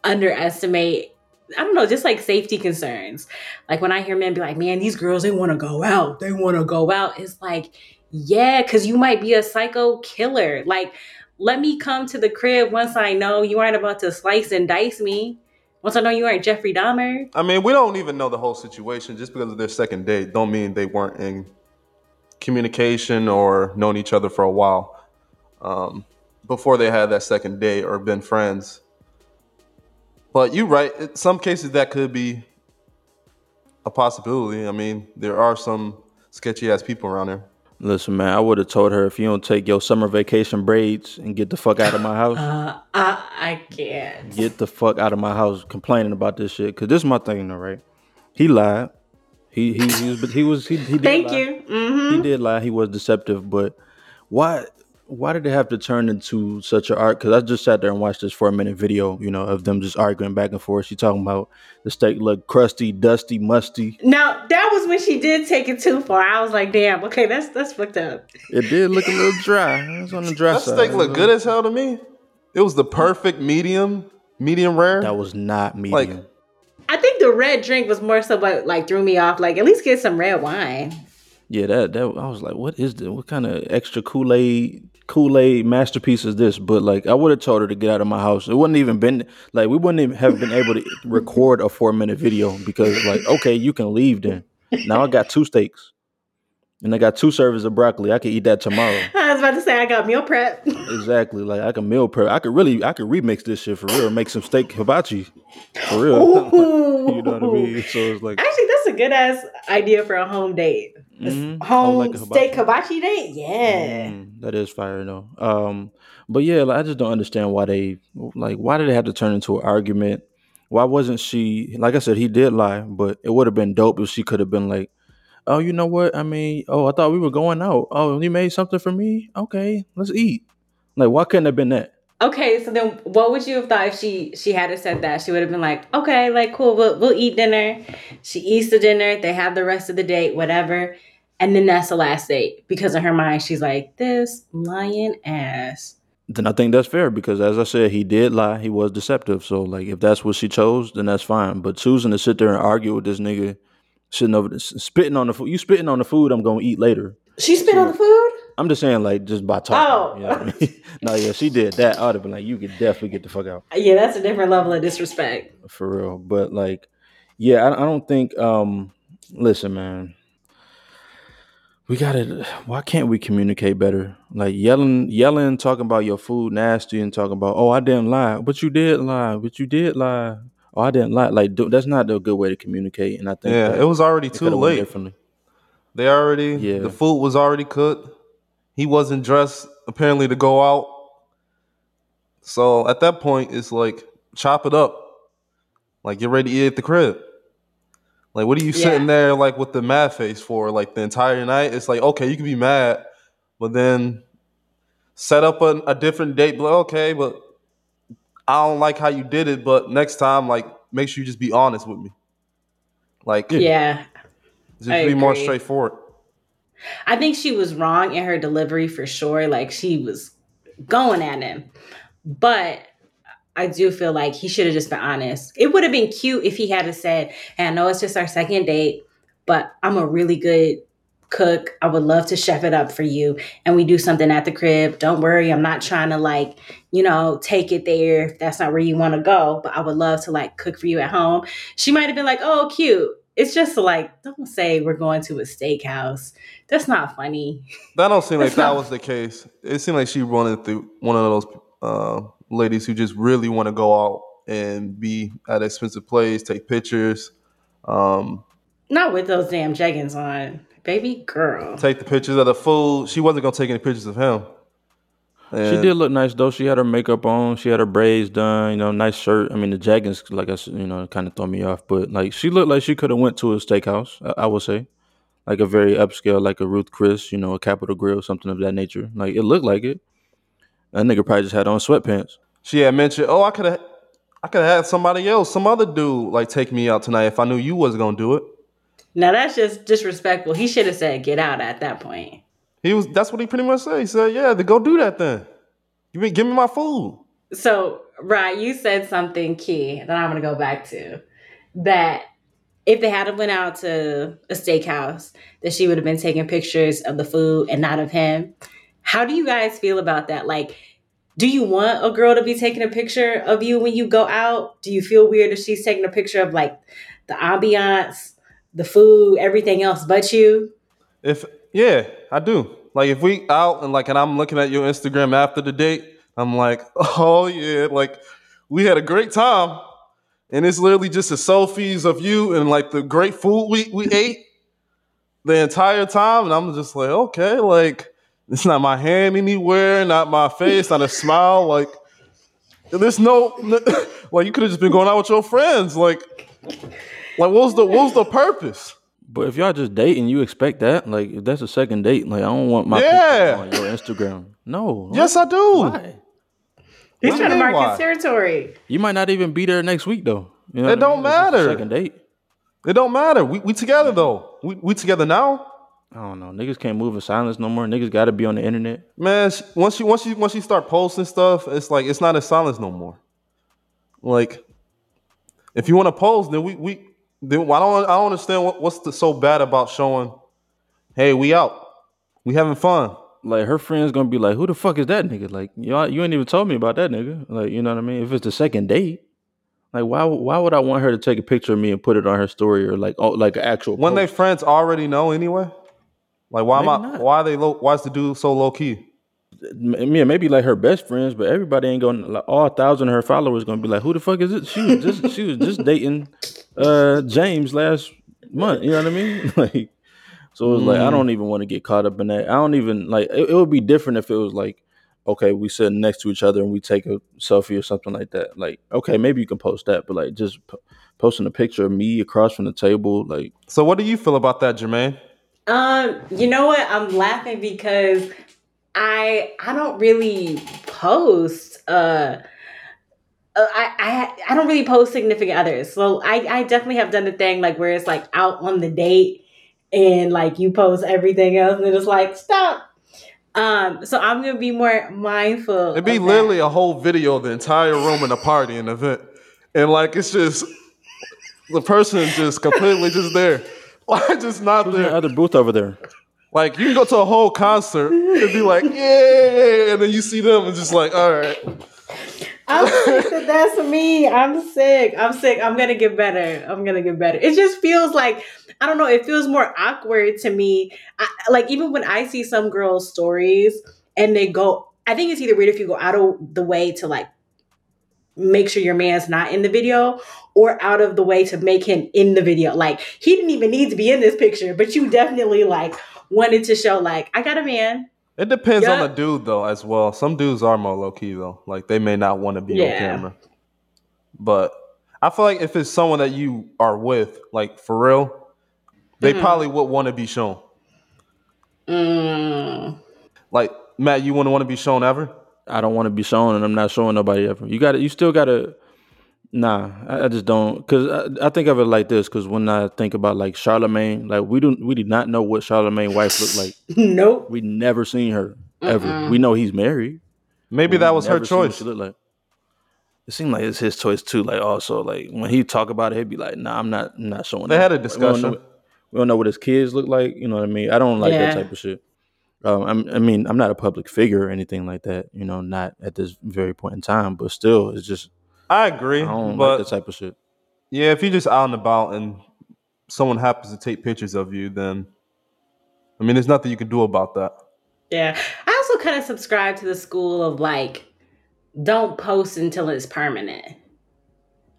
Speaker 3: underestimate I don't know, just like safety concerns. Like when I hear men be like, man, these girls, they want to go out. They want to go out. It's like, yeah, because you might be a psycho killer. Like, let me come to the crib once I know you aren't about to slice and dice me. Once I know you aren't Jeffrey Dahmer.
Speaker 2: I mean, we don't even know the whole situation. Just because of their second date, don't mean they weren't in communication or known each other for a while um, before they had that second date or been friends. But you're right. In some cases, that could be a possibility. I mean, there are some sketchy ass people around there.
Speaker 1: Listen, man, I would have told her if you don't take your summer vacation braids and get the fuck out of my house,
Speaker 3: Uh, I, I can't.
Speaker 1: get the fuck out of my house complaining about this shit. Cause this is my thing, though, right? He lied. He he he was, but he was he, he did
Speaker 3: Thank
Speaker 1: lie.
Speaker 3: you. hmm
Speaker 1: He did lie. He was deceptive, but why? Why did it have to turn into such an art? Because I just sat there and watched this four minute video, you know, of them just arguing back and forth. She talking about the steak looked crusty, dusty, musty.
Speaker 3: Now that was when she did take it too far. I was like, damn, okay, that's that's fucked up.
Speaker 1: It did look a little dry. It was on the dry
Speaker 2: That
Speaker 1: side.
Speaker 2: steak looked good as hell to me. It was the perfect medium, medium rare.
Speaker 1: That was not medium.
Speaker 2: Like-
Speaker 3: I think the red drink was more so what like threw me off. Like at least get some red wine.
Speaker 1: Yeah, that that I was like, what is this? What kind of extra Kool Aid Kool Aid masterpiece is this? But like, I would have told her to get out of my house. It wouldn't even been like we wouldn't even have been able to record a four minute video because like, okay, you can leave then. Now I got two steaks, and I got two servings of broccoli. I could eat that tomorrow.
Speaker 3: I was about to say I got meal prep.
Speaker 1: Exactly. Like I can meal prep. I could really, I could remix this shit for real. Make some steak hibachi for real. You know what I mean? So it's like,
Speaker 3: Actually, that's a good ass idea for a home date.
Speaker 1: Mhm.
Speaker 3: Home
Speaker 1: like a
Speaker 3: steak hibachi date? Yeah.
Speaker 1: Mm, that is fire though. Um, but yeah, like, I just don't understand why they like why did it have to turn into an argument? Why wasn't she like I said, he did lie, but it would have been dope if she could have been like, oh, you know what? I mean, oh, I thought we were going out. Oh, you made something for me? Okay, let's eat. Like, why couldn't it have been that?
Speaker 3: Okay, so then what would you have thought if she she had said that? She would have been like, okay, like cool, we'll we'll eat dinner. She eats the dinner. They have the rest of the date, whatever, and then that's the last date because in her mind she's like, this lying ass.
Speaker 1: Then I think that's fair because, as I said, he did lie. He was deceptive. So, like, if that's what she chose, then that's fine. But choosing to sit there and argue with this nigga, sitting over this, spitting on the food, you spitting on the food I'm gonna eat later.
Speaker 3: She spit on the food.
Speaker 1: I'm just saying, like, just by talking.
Speaker 3: Oh.
Speaker 1: You know I mean? no, yeah, she did that. I'd have been like, you could definitely get the fuck out
Speaker 3: Yeah, that's a different level of disrespect.
Speaker 1: for real. But like, yeah, I, I don't think. um Listen, man, we gotta. Why can't we communicate better? Like yelling, yelling, talking about your food nasty, and talking about, oh, I didn't lie, but you did lie, but you did lie. Oh, I didn't lie. Like dude, that's not a good way to communicate. And I think
Speaker 2: Yeah, it was already too
Speaker 1: coulda went
Speaker 2: late. They already,
Speaker 1: Yeah.
Speaker 2: the food was already cooked. He wasn't dressed apparently to go out. So at that point, it's like chop it up. Like get ready to eat at the crib. Like what are you sitting
Speaker 3: Yeah.
Speaker 2: there like with the mad face for like the entire night? It's like okay, you can be mad, but then set up a, a different date. But okay, but I don't like how you did it. But next time, like make sure you just be honest with me. Like
Speaker 3: Yeah.
Speaker 2: just
Speaker 3: I
Speaker 2: be more straightforward.
Speaker 3: I think she was wrong in her delivery for sure. Like she was going at him. But I do feel like he should have just been honest. It would have been cute if he had have said, Hey, I know it's just our second date, but I'm a really good cook. I would love to chef it up for you. And we do something at the crib. Don't worry, I'm not trying to like, you know, take it there if that's not where you want to go. But I would love to like cook for you at home. She might have been like, Oh, cute. It's just like, don't say we're going to a steakhouse. That's not funny.
Speaker 2: That don't seem like that
Speaker 3: not-
Speaker 2: was the case. It seemed like she wanted through one of those uh, ladies who just really want to go out and be at an expensive place, take pictures, um,
Speaker 3: Not with those damn jeggings on. Baby girl.
Speaker 2: take the pictures of the food. She wasn't gonna take any pictures of him.
Speaker 1: She did look nice though. She had her makeup on. She had her braids done. You know, nice shirt. I mean, the jaggings, like I said, you know, kind of throw me off. But like, she looked like she could have went to a steakhouse. I, I would say, like a very upscale, like a Ruth Chris, you know, a Capital Grille, something of that nature. Like it looked like it. That nigga probably just had on sweatpants.
Speaker 2: she had mentioned, "Oh, I could have, I could have had somebody else, some other dude, like take me out tonight if I knew you wasn't gonna do it."
Speaker 3: Now that's just disrespectful. He should have said get out at that point.
Speaker 2: He was. That's what he pretty much said. He said, "Yeah, then go do that then. Give me, give me my food."
Speaker 3: So, right, you said something key that I'm gonna go back to. That if they had went out to a steakhouse, that she would have been taking pictures of the food and not of him. How do you guys feel about that? Like, do you want a girl to be taking a picture of you when you go out? Do you feel weird if she's taking a picture of like the ambiance, the food, everything else but you?
Speaker 2: If yeah, I do. Like if we out and like and I'm looking at your Instagram after the date, I'm like, oh yeah, like we had a great time. And it's literally just the selfies of you and like the great food we, we ate the entire time. And I'm just like, okay, like it's not my hand anywhere, not my face, not a smile. Like there's no like you could have just been going out with your friends. Like like what's the what was the purpose?
Speaker 1: But if y'all just dating, you expect that. Like if that's a second date, like I don't want my
Speaker 2: Yeah.
Speaker 1: picture on your Instagram. No.
Speaker 2: Yes, I do.
Speaker 1: Why?
Speaker 3: He's
Speaker 2: What
Speaker 3: trying to
Speaker 2: you
Speaker 3: mark
Speaker 2: mean,
Speaker 3: his territory.
Speaker 1: You might not even be there next week though. You know
Speaker 2: It don't
Speaker 1: mean? If it's a
Speaker 2: matter.
Speaker 1: Second date.
Speaker 2: It don't matter. We we together though. We we together now.
Speaker 1: I don't know. Niggas can't move in silence no more. Niggas got to be on the internet.
Speaker 2: Man, sh- once you once you once you start posting stuff, it's like it's not in silence no more. Like, if you want to post, then we we then I don't I don't understand what, what's the, so bad about showing. Hey, we out. We having fun.
Speaker 1: Like her friends gonna be like, "Who the fuck is that nigga?" Like y'all, you ain't even told me about that nigga. Like you know what I mean? If it's the second date, like why why would I want her to take a picture of me and put it on her story or like oh like an actual
Speaker 2: When they friends already know anyway. Like why am I?
Speaker 1: Not.
Speaker 2: Why are they low? Why is the dude so low key?
Speaker 1: M- yeah, maybe like her best friends, but everybody ain't gonna like all thousand of her followers gonna be like, "Who the fuck is it?" She was just she was just dating uh James last month. You know what I mean? Like, so it was like I don't even want to get caught up in that. I don't even like. It, it would be different if it was like, okay, we sit next to each other and we take a selfie or something like that. Like, okay, maybe you can post that, but like just p- posting a picture of me across from the table, like
Speaker 2: So what do you feel about that, Jermaine?
Speaker 3: Um, you know what? I'm laughing because I I don't really post uh uh, I, I I don't really post significant others. So I, I definitely have done the thing like where it's like out on the date and like you post everything else and it's like stop. Um, so I'm gonna be more mindful.
Speaker 2: It'd be
Speaker 3: of that.
Speaker 2: literally a whole video of the entire room in a party and event. And like it's just the person just completely just there. Like just not
Speaker 1: Who's in the
Speaker 2: there.
Speaker 1: other booth over there?
Speaker 2: Like you can go to a whole concert and be like, yeah, and then you see them and just like, all right.
Speaker 3: I'm sick that that's me. I'm sick. I'm sick. I'm gonna get better. I'm gonna get better. It just feels like I don't know. It feels more awkward to me. I, like even when I see some girls' stories and they go, I think it's either weird if you go out of the way to like make sure your man's not in the video or out of the way to make him in the video. Like he didn't even need to be in this picture, but you definitely like wanted to show like I got a man.
Speaker 2: It depends on the dude though as well. Some dudes are more low key though. Like they may not want to be on
Speaker 3: Yeah.
Speaker 2: camera. But I feel like if it's someone that you are with, like for real, they
Speaker 3: Mhm.
Speaker 2: probably would want to be shown.
Speaker 3: Mm.
Speaker 2: Like Matt, you wouldn't want to be shown ever?
Speaker 1: I don't want to be shown, and I'm not showing nobody ever. You got to You still got to. Nah, I, I just don't. Cause I, I think of it like this. Cause when I think about like Charlemagne, like we do, we did not know what Charlemagne wife looked like.
Speaker 3: Nope.
Speaker 1: We never seen her ever.
Speaker 3: Mm-mm.
Speaker 1: We know he's married.
Speaker 2: Maybe that was her
Speaker 1: never seen what
Speaker 2: choice.
Speaker 1: She looked like. It seemed like it's his choice too. Like also, like when he talk about it, he'd be like, "Nah, I'm not, I'm not showing."
Speaker 2: They
Speaker 1: that."
Speaker 2: had a
Speaker 1: Like, we don't
Speaker 2: discussion.
Speaker 1: know- We don't know what his kids look like. You know what I mean? I don't like
Speaker 3: Yeah.
Speaker 1: that type of shit. Um, I'm, I mean, I'm not a public figure or anything like that. You know, not at this very point in time. But still, it's just
Speaker 2: I agree.
Speaker 1: I don't
Speaker 2: but
Speaker 1: like that type of shit.
Speaker 2: yeah, if you're just out and about and someone happens to take pictures of you, then I mean there's nothing you can do about that.
Speaker 3: Yeah. I also kind of subscribe to the school of like, don't post until it's permanent.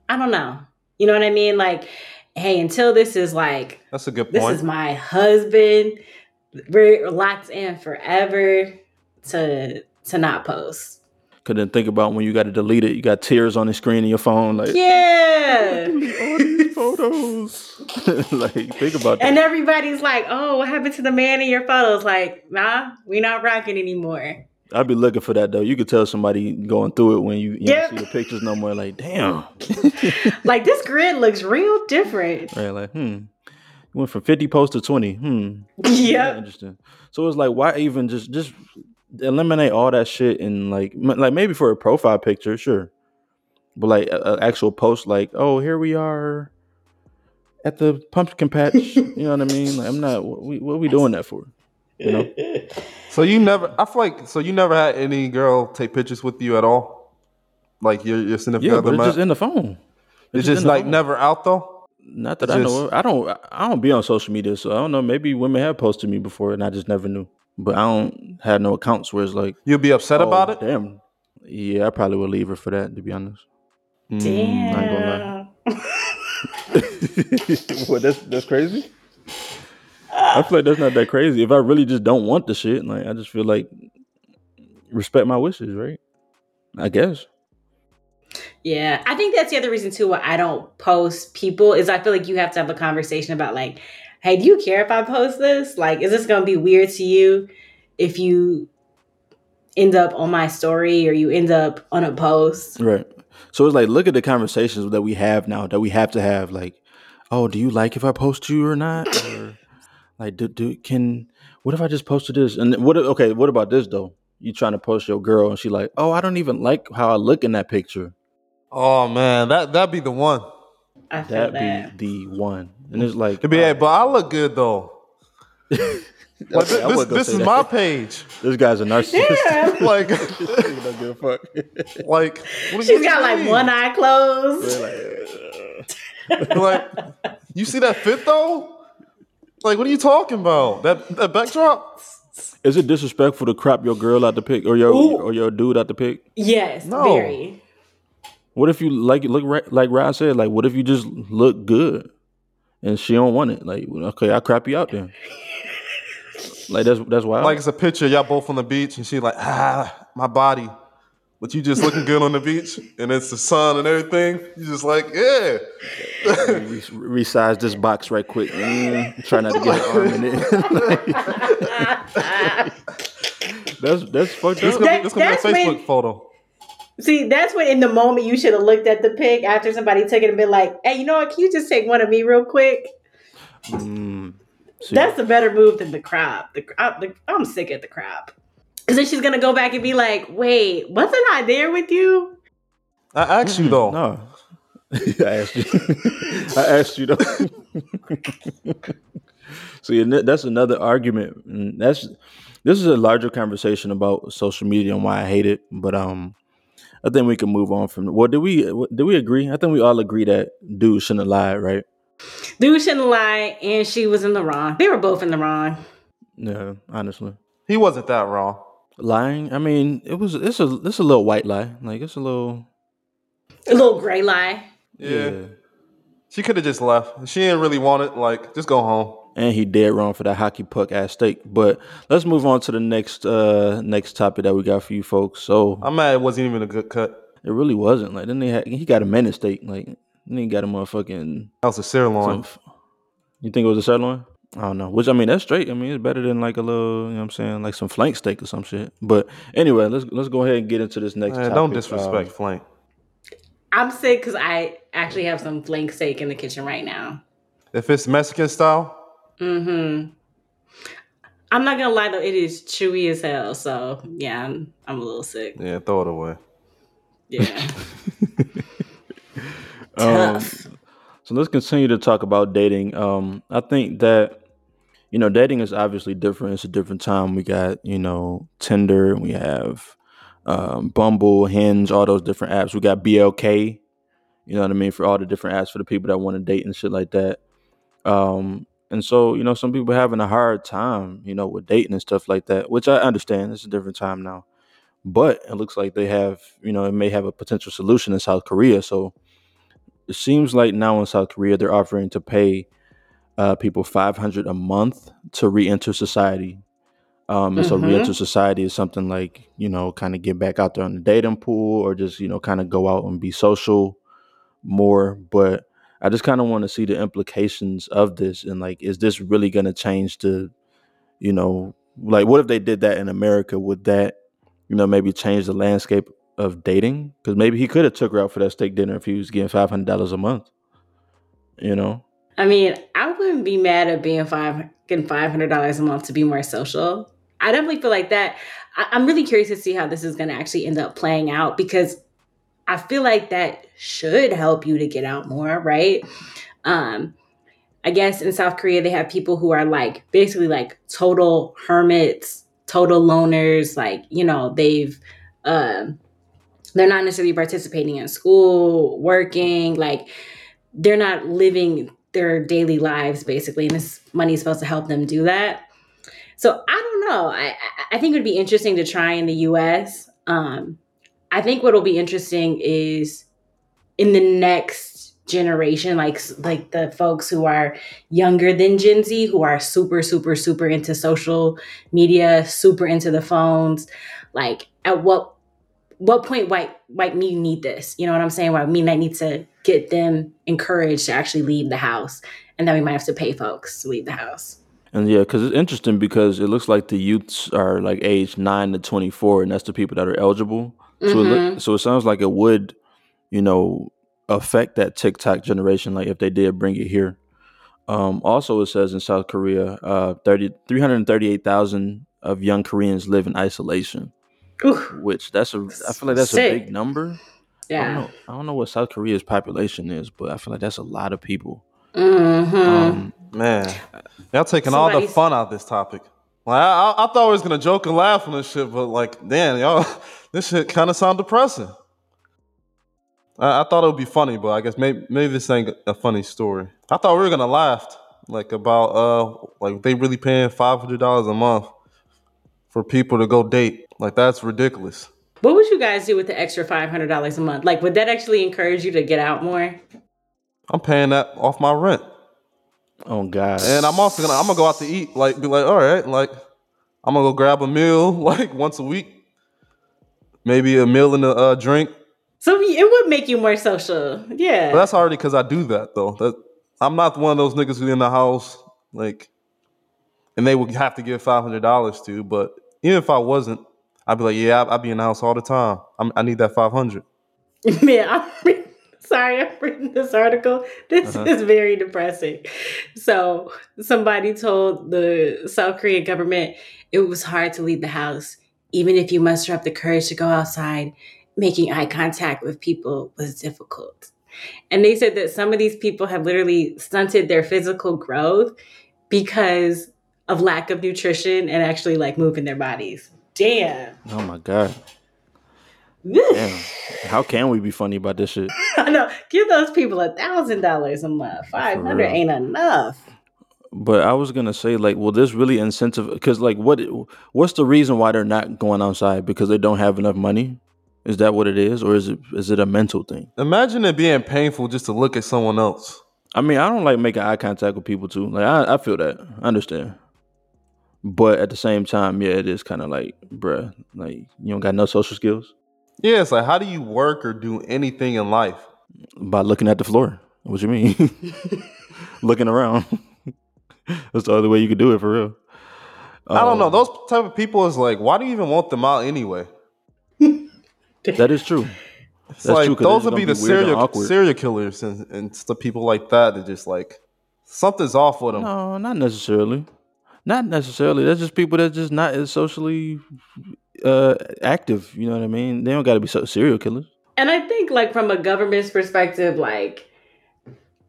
Speaker 3: I don't know. You know what I mean? Like, hey, until this is like,
Speaker 2: That's a good
Speaker 3: this is my husband, we're locked in forever to to not post.
Speaker 1: Cause then think about when you got to delete it, you got tears on the screen of your phone, like
Speaker 3: Yeah.
Speaker 1: all these photos. like think about that.
Speaker 3: and everybody's like, oh, what happened to the man in your photos? Like, nah, we not rocking anymore.
Speaker 1: I'd be looking for that though. You could tell somebody going through it when you, you
Speaker 3: Yep.
Speaker 1: don't see the pictures no more. Like, damn.
Speaker 3: Like this grid looks real different.
Speaker 1: right? Like, hmm. You went from fifty posts to twenty. Hmm. Yeah, interesting. So it's like, why even just just eliminate all that shit and like m- like maybe for a profile picture, sure, but like an actual post, like, oh, here we are at the pumpkin patch. you know what I mean? Like, I'm not. What we, what are we doing that for? You know?
Speaker 2: So you never I feel like so you never had any girl take pictures with you at all? Like your your significant
Speaker 1: Yeah,
Speaker 2: other
Speaker 1: it's
Speaker 2: Matt?
Speaker 1: just in the phone.
Speaker 2: It's
Speaker 1: in
Speaker 2: just
Speaker 1: the
Speaker 2: like
Speaker 1: phone.
Speaker 2: never out though?
Speaker 1: Not that
Speaker 2: it's
Speaker 1: I know.
Speaker 2: just-
Speaker 1: I don't. I don't be on social media, so I don't know. Maybe women have posted me before, and I just never knew. But I don't have no accounts where it's like,
Speaker 2: You'll be upset
Speaker 1: oh,
Speaker 2: about it?
Speaker 1: Damn. Yeah, I probably would leave her for that. To be honest.
Speaker 2: Mm,
Speaker 1: I ain't gonna
Speaker 3: Damn.
Speaker 1: what? That's that's crazy. I feel like that's not that crazy. If I really just don't want the shit, like I just feel like respect my wishes, right? I guess.
Speaker 3: Yeah, I think that's the other reason too why I don't post people is I feel like you have to have a conversation about like, hey, do you care if I post this? Like, is this gonna be weird to you if you end up on my story or you end up on a post?
Speaker 1: Right. So it's like look at the conversations that we have now that we have to have. Like, oh, do you like if I post you or not? Or like, do, do can what if I just posted this? And what? Okay, what about this though? You trying to post your girl and she like, oh, I don't even like how I look in that picture.
Speaker 2: Oh man, that that'd be the one.
Speaker 3: I feel
Speaker 1: That
Speaker 3: that.
Speaker 1: be the one. And it's like,
Speaker 2: It'd be, hey, but I look good though. Like,
Speaker 1: Okay,
Speaker 2: this this is
Speaker 1: that.
Speaker 2: my page.
Speaker 1: this guy's a narcissist.
Speaker 3: Yeah.
Speaker 2: Like,
Speaker 1: He don't give a fuck.
Speaker 2: like what do
Speaker 3: She's
Speaker 2: you
Speaker 3: got like one eye closed. Uh.
Speaker 2: like, you see that fit though? Like, what are you talking about? That that backdrop?
Speaker 1: Is it disrespectful to crap your girl out the pic or your
Speaker 3: Ooh.
Speaker 1: or your dude out the pic?
Speaker 3: Yes,
Speaker 2: No.
Speaker 3: very.
Speaker 1: What if you like look like Ryan said, like what if you just look good and she don't want it? Like okay, I'll crap you out then. like that's that's wild.
Speaker 2: Like it's a picture, y'all both on the beach, and she like, ah, my body. but you just looking good on the beach, and it's the sun and everything. You just like, yeah.
Speaker 1: Re- resize this box right quick. Mm, try not to get an arm in it. that's that's fucked
Speaker 2: This
Speaker 1: up.
Speaker 2: gonna, be, this gonna be a Facebook
Speaker 3: when-
Speaker 2: photo.
Speaker 3: See, that's when in the moment you should have looked at the pic after somebody took it and been like, "Hey, you know what? Can you just take one of me real quick?"
Speaker 1: Mm,
Speaker 3: That's a better move than the crop. The, I, the I'm sick at the crop. Because then she's gonna go back and be like, "Wait, wasn't I there with you?"
Speaker 2: I asked you though.
Speaker 1: no. I asked you. I asked you though. See, and that's another argument. That's this is a larger conversation about social media and why I hate it. But um, I think we can move on from. Well, do we? do we agree? I think we all agree that dude shouldn't lie, right?
Speaker 3: Dude shouldn't lie, and she was in the wrong. They were both in the wrong.
Speaker 1: Yeah, honestly,
Speaker 2: He wasn't that wrong.
Speaker 1: lying. I mean, it was. It's a. It's a little white lie. Like it's a little.
Speaker 3: A little gray lie.
Speaker 2: Yeah. She could have just left. She didn't really want it. Like, just go home.
Speaker 1: And he dead wrong for that hockey puck ass steak. But let's move on to the next uh next topic that we got for you folks. So
Speaker 2: I'm mad it wasn't even a good cut.
Speaker 1: it really wasn't like then they had, he got a minute steak like then he got a motherfucking.
Speaker 2: That was a sirloin.
Speaker 1: Some, you think it was a sirloin? I don't know. Which I mean that's straight. I mean it's better than like a little you know what I'm saying like some flank steak or some shit. But anyway, let's let's go ahead and get into this next.
Speaker 2: Man,
Speaker 1: topic.
Speaker 2: don't disrespect
Speaker 1: Um,
Speaker 2: flank.
Speaker 3: I'm sick because I actually have some flank steak in the kitchen right now.
Speaker 2: If it's Mexican style,
Speaker 3: Mm-hmm. I'm not gonna lie though, it is chewy as hell. So yeah, I'm I'm a little sick.
Speaker 2: yeah, throw it away.
Speaker 3: Yeah.
Speaker 1: Um, so let's continue to talk about dating. Um, I think that you know dating is obviously different. It's a different time. We got you know Tinder. We have um, Bumble, Hinge, all those different apps. We got BLK. You know what I mean for all the different apps for the people that want to date and shit like that. Um, and so you know some people having a hard time, you know, with dating and stuff like that, which I understand. It's a different time now, but it looks like they have, you know, it may have a potential solution in South Korea. So it seems like now in South Korea they're offering to pay uh, people five hundred a month to re-enter society. Um, and so
Speaker 3: Mhm.
Speaker 1: re-enter society is something like you know, kind of get back out there on the dating pool, or just you know, kind of go out and be social more. But I just kind of want to see the implications of this, and like, is this really going to change the, you know, like what if they did that in America? Would that, you know, maybe change the landscape of dating? Because maybe he could have took her out for that steak dinner if he was getting five hundred dollars a month. You know,
Speaker 3: I mean, I wouldn't be mad at being five getting five hundred dollars a month to be more social. I definitely feel like that. I, I'm really curious to see how this is going to actually end up playing out because I feel like that should help you to get out more, right? Um, I guess in South Korea they have people who are like basically like total hermits, total loners. Like you know they've um, they're not necessarily participating in school, working, like they're not living their daily lives basically, and this money is supposed to help them do that. So I don't know. I I- I think it would be interesting to try in the U.S. Um, I think what will be interesting is in the next generation, like like the folks who are younger than Gen Z, who are super super super into social media, super into the phones. Like at what what point white might me need this? You know what I'm saying? Why me might need to get them encouraged to actually leave the house, and then we might have to pay folks to leave the house.
Speaker 1: and yeah, because it's interesting because it looks like the youths are like age nine to twenty four, and that's the people that are eligible. So it
Speaker 3: Mhm.
Speaker 1: look, so it sounds like it would, you know, affect that TikTok generation, like if they did bring it here. Um, also, it says in South Korea, uh, 30, 338,000 of young Koreans live in isolation,
Speaker 3: Ooh,
Speaker 1: which that's a, I feel like that's a big number. I don't
Speaker 3: yeah.
Speaker 1: know, I don't know what South Korea's population is, but I feel like that's a lot of people.
Speaker 3: hmm
Speaker 1: Um,
Speaker 2: Man, y'all taking all the fun out of this topic. Like, I, I, I thought we was gonna joke and laugh on this shit, but like, damn, y'all, this shit kind of sound depressing. I, I thought it would be funny, but I guess maybe maybe this ain't a funny story. I thought we were gonna laugh, like about uh, like they really paying five hundred dollars a month for people to go date. Like that's ridiculous.
Speaker 3: What would you guys do with the extra five hundred dollars a month? Like, would that actually encourage you to get out more?
Speaker 2: I'm paying that off my rent.
Speaker 1: oh God,
Speaker 2: And I'm also gonna I'm gonna go out to eat. Like be like, all right, like I'm gonna go grab a meal like once a week. Maybe a meal and a uh, drink.
Speaker 3: So it would make you more social. Yeah.
Speaker 2: But that's already because I do that though. That I'm not one of those niggas who in the house like, and they would have to give five hundred dollars to. But even if I wasn't, I'd be like, yeah, I'd be in the house all the time. I'm, I need that five hundred.
Speaker 3: Man, I'm re- sorry, I'm reading this article. This
Speaker 2: Uh-huh.
Speaker 3: is very depressing. So, somebody told the South Korean government it was hard to leave the house, even if you muster up the courage to go outside. Making eye contact with people was difficult. And they said that some of these people have literally stunted their physical growth because of lack of nutrition and actually like moving their bodies. Damn.
Speaker 1: Oh my god. Damn. How can we be funny about this shit?
Speaker 3: I know. Give those people a thousand dollars a month. Five hundred ain't enough.
Speaker 1: But I was gonna say, like, will this really incentive? Because, like, what what's the reason why they're not going outside? Because they don't have enough money? Is that what it is, or is it is it a mental thing?
Speaker 2: Imagine it being painful just to look at someone else.
Speaker 1: I mean, I don't like making eye contact with people too. Like, I, I feel that. I understand. But at the same time, yeah, it is kind of like, bruh, like you don't got no social skills
Speaker 2: Yeah, it's like how do you work or do anything in life?
Speaker 1: by looking at the floor. What you mean? looking around. That's the only way you could do it for real.
Speaker 2: I don't know.
Speaker 1: Um,
Speaker 2: Those type of people is like, why do you even want them out anyway?
Speaker 1: That is true.
Speaker 2: It's
Speaker 1: That's
Speaker 2: like
Speaker 1: true, 'cause
Speaker 2: those would be the
Speaker 1: be
Speaker 2: serial serial killers and, and the people like that that just like something's off with them.
Speaker 1: No, not necessarily. Not necessarily. That's just people that just not as socially uh active. You know what I mean? They don't got to be so serial killers.
Speaker 3: And I think, like, from a government's perspective, like,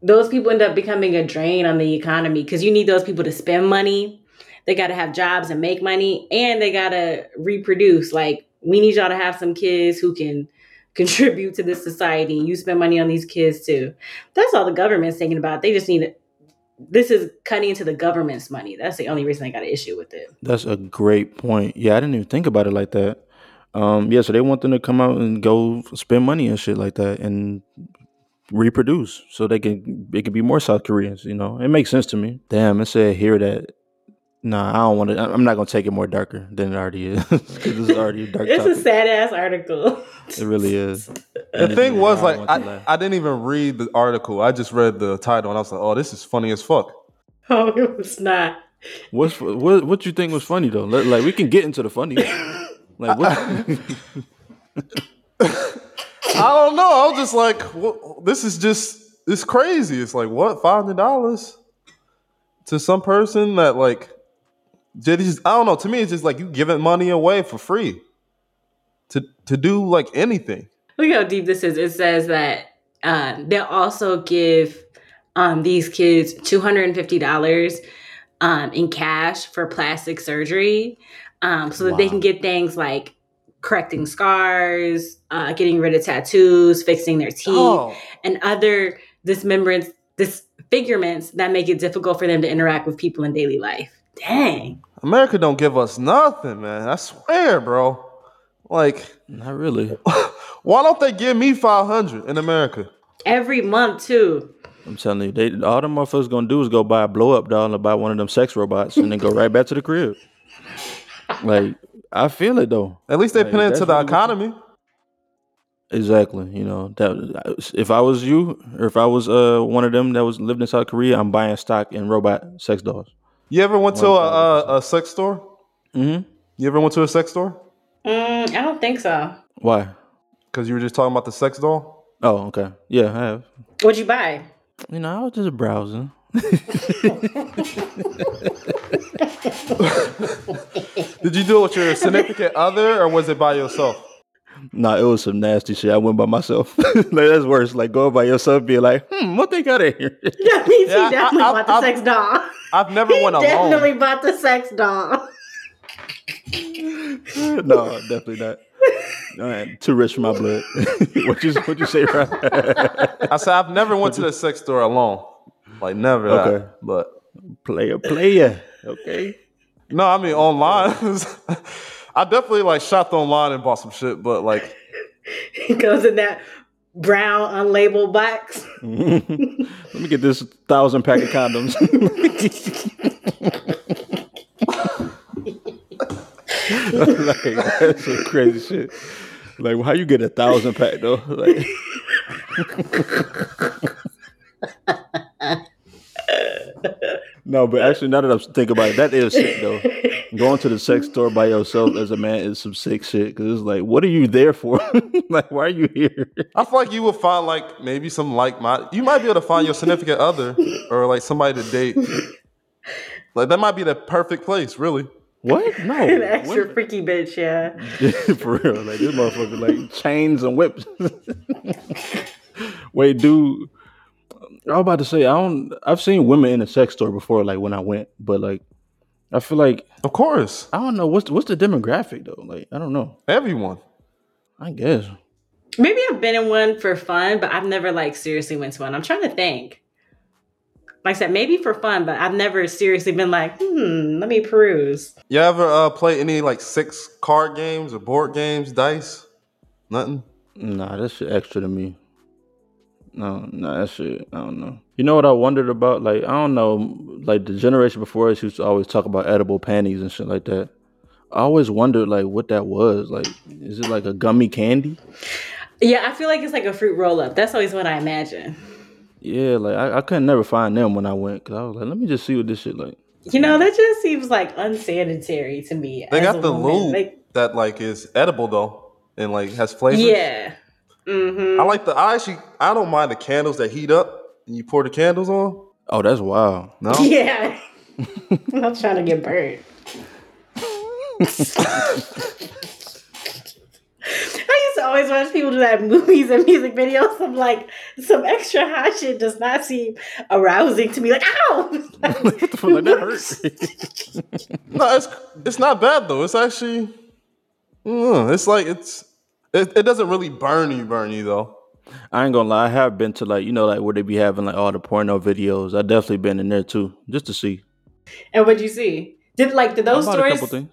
Speaker 3: those people end up becoming a drain on the economy because you need those people to spend money. They got to have jobs and make money, and they got to reproduce. Like, we need y'all to have some kids who can contribute to this society. You spend money on these kids too. That's all the government's thinking about. They just need This is cutting into the government's money. That's the only reason I got an issue with it.
Speaker 1: That's a great point. Yeah, I didn't even think about it like that. Um, yeah, so they want them to come out and go spend money and shit like that and reproduce so they can it could be more South Koreans, you know. It makes sense to me. Damn, it said here that nah, I don't want to I'm not gonna take it more darker than it already is. 'Cause this is already a dark
Speaker 3: It's a sad ass article.
Speaker 1: It really is.
Speaker 2: The
Speaker 1: And
Speaker 2: thing was like I. I didn't even read the article. I just read the title and I was like, oh, this is funny as fuck.
Speaker 3: oh, it was not.
Speaker 1: What's what? What you think was funny though? Like, like, we can get into the funny. Like what?
Speaker 2: I don't know. I was just like, what, this is just it's crazy. It's like what five hundred dollars to some person that like just I don't know. To me, it's just like you giving money away for free to to do like anything.
Speaker 3: Look how deep this is. It says that um, they'll also give um, these kids two hundred and fifty dollars um, in cash for plastic surgery, um, so that they can get things like correcting scars, uh, getting rid of tattoos, fixing their teeth,
Speaker 2: Oh,
Speaker 3: and other dismemberance, disfigurements that make it difficult for them to interact with people in daily life. Dang.
Speaker 2: America don't give us nothing, man. I swear, bro. Like,
Speaker 1: Not really.
Speaker 2: why don't they give me five hundred in America?
Speaker 3: Every month too.
Speaker 1: I'm telling you, they all them motherfuckers gonna do is go buy a blow up doll and buy one of them sex robots and then go right back to the crib. Like I feel it though.
Speaker 2: At least they
Speaker 1: Like,
Speaker 2: put it
Speaker 1: that's
Speaker 2: into the
Speaker 1: really what you-
Speaker 2: economy.
Speaker 1: Exactly. You know that if I was you or if I was uh one of them that was living in South Korea, I'm buying stock in robot sex dolls.
Speaker 2: You ever went to a, a, a sex store?
Speaker 1: Mm-hmm.
Speaker 2: You ever went to a sex store?
Speaker 3: Mm, I don't think so.
Speaker 1: Why?
Speaker 2: Because you were just talking about the sex doll.
Speaker 1: Oh, okay. Yeah, I have.
Speaker 3: What'd you buy?
Speaker 1: You know, I was just browsing.
Speaker 2: Did you do it with your significant other or was it by yourself?
Speaker 1: Nah, it was some nasty shit. I went by myself. like that's worse. Like going by yourself, be like, hmm, what they got in here?
Speaker 3: Yeah, me too.
Speaker 2: Yeah, I-
Speaker 3: definitely
Speaker 2: I-
Speaker 3: bought the
Speaker 2: I-
Speaker 3: sex doll.
Speaker 2: I've never
Speaker 3: He
Speaker 2: went alone.
Speaker 3: definitely bought the sex doll.
Speaker 1: no, definitely not. All right, too rich for my blood. what you what you say, right?
Speaker 2: I said I've never went to the sex store alone. Like never.
Speaker 1: Okay.
Speaker 2: That. But
Speaker 1: player, player. Okay.
Speaker 2: no, I mean online. I definitely like shopped online and bought some shit, but like
Speaker 3: It goes in that brown unlabeled box.
Speaker 1: Let me get this thousand pack of condoms. like, that's some crazy shit. like, how you get a thousand pack though? Like, no, but actually, now that I'm thinking about it, that is sick though. Going to the sex store by yourself as a man is some sick shit. Because it's like, what are you there for? like, why are you here?
Speaker 2: I feel like you would find like maybe some like my you might be able to find your significant other or like somebody to date. Like that might be the perfect place, really.
Speaker 1: What? No,
Speaker 3: An extra
Speaker 1: Women-
Speaker 3: freaky bitch, yeah.
Speaker 1: for real. Like this motherfucker, like chains and whips. Wait, dude. I was about to say I don't. I've seen women in a sex store before, like when I went, but like I feel like
Speaker 2: Of course,
Speaker 1: I don't know what's what's the demographic though. Like I don't know.
Speaker 2: everyone.
Speaker 1: I guess
Speaker 3: Maybe I've been in one for fun, but I've never like seriously went to one. I'm trying to think. Like I said, maybe for fun, but I've never seriously been like, hmm, let me peruse.
Speaker 2: You ever uh, play any like six card games or board games, dice? Nothing.
Speaker 1: nah, that shit extra to me. No, no, that shit. I don't know. You know what I wondered about? Like I don't know. Like the generation before us used to always talk about edible panties and shit like that. I always wondered like what that was. Like, is it like a gummy candy?
Speaker 3: Yeah, I feel like it's like a fruit roll up. That's always what I imagine.
Speaker 1: Yeah, like I, I couldn't never find them when I went because I was like, let me just see what this shit like.
Speaker 3: You know, that just seems like unsanitary to me.
Speaker 2: They
Speaker 3: as
Speaker 2: got
Speaker 3: a
Speaker 2: the
Speaker 3: woman.
Speaker 2: lube
Speaker 3: Like,
Speaker 2: that like is edible though, and like has flavors.
Speaker 3: yeah. Hmm
Speaker 2: I like the. I actually I don't mind the candles that heat up and you pour the candles on.
Speaker 1: Oh, that's wild.
Speaker 2: No,
Speaker 3: Yeah. I'm not trying to get burnt. I used to always watch people do that in movies and music videos. I'm like, some extra hot shit does not seem arousing to me. Like, ow!
Speaker 1: what? Like, that hurts.
Speaker 2: no, it's it's not bad though. It's actually, mm, it's like it's it, it doesn't really burn you, burn you though.
Speaker 1: I ain't gonna lie. I have been to like you know like where they be having like all the porno videos. I definitely been in there too, just to see.
Speaker 3: and what'd you see? Did like did those
Speaker 1: I bought a
Speaker 3: stories?
Speaker 1: couple things.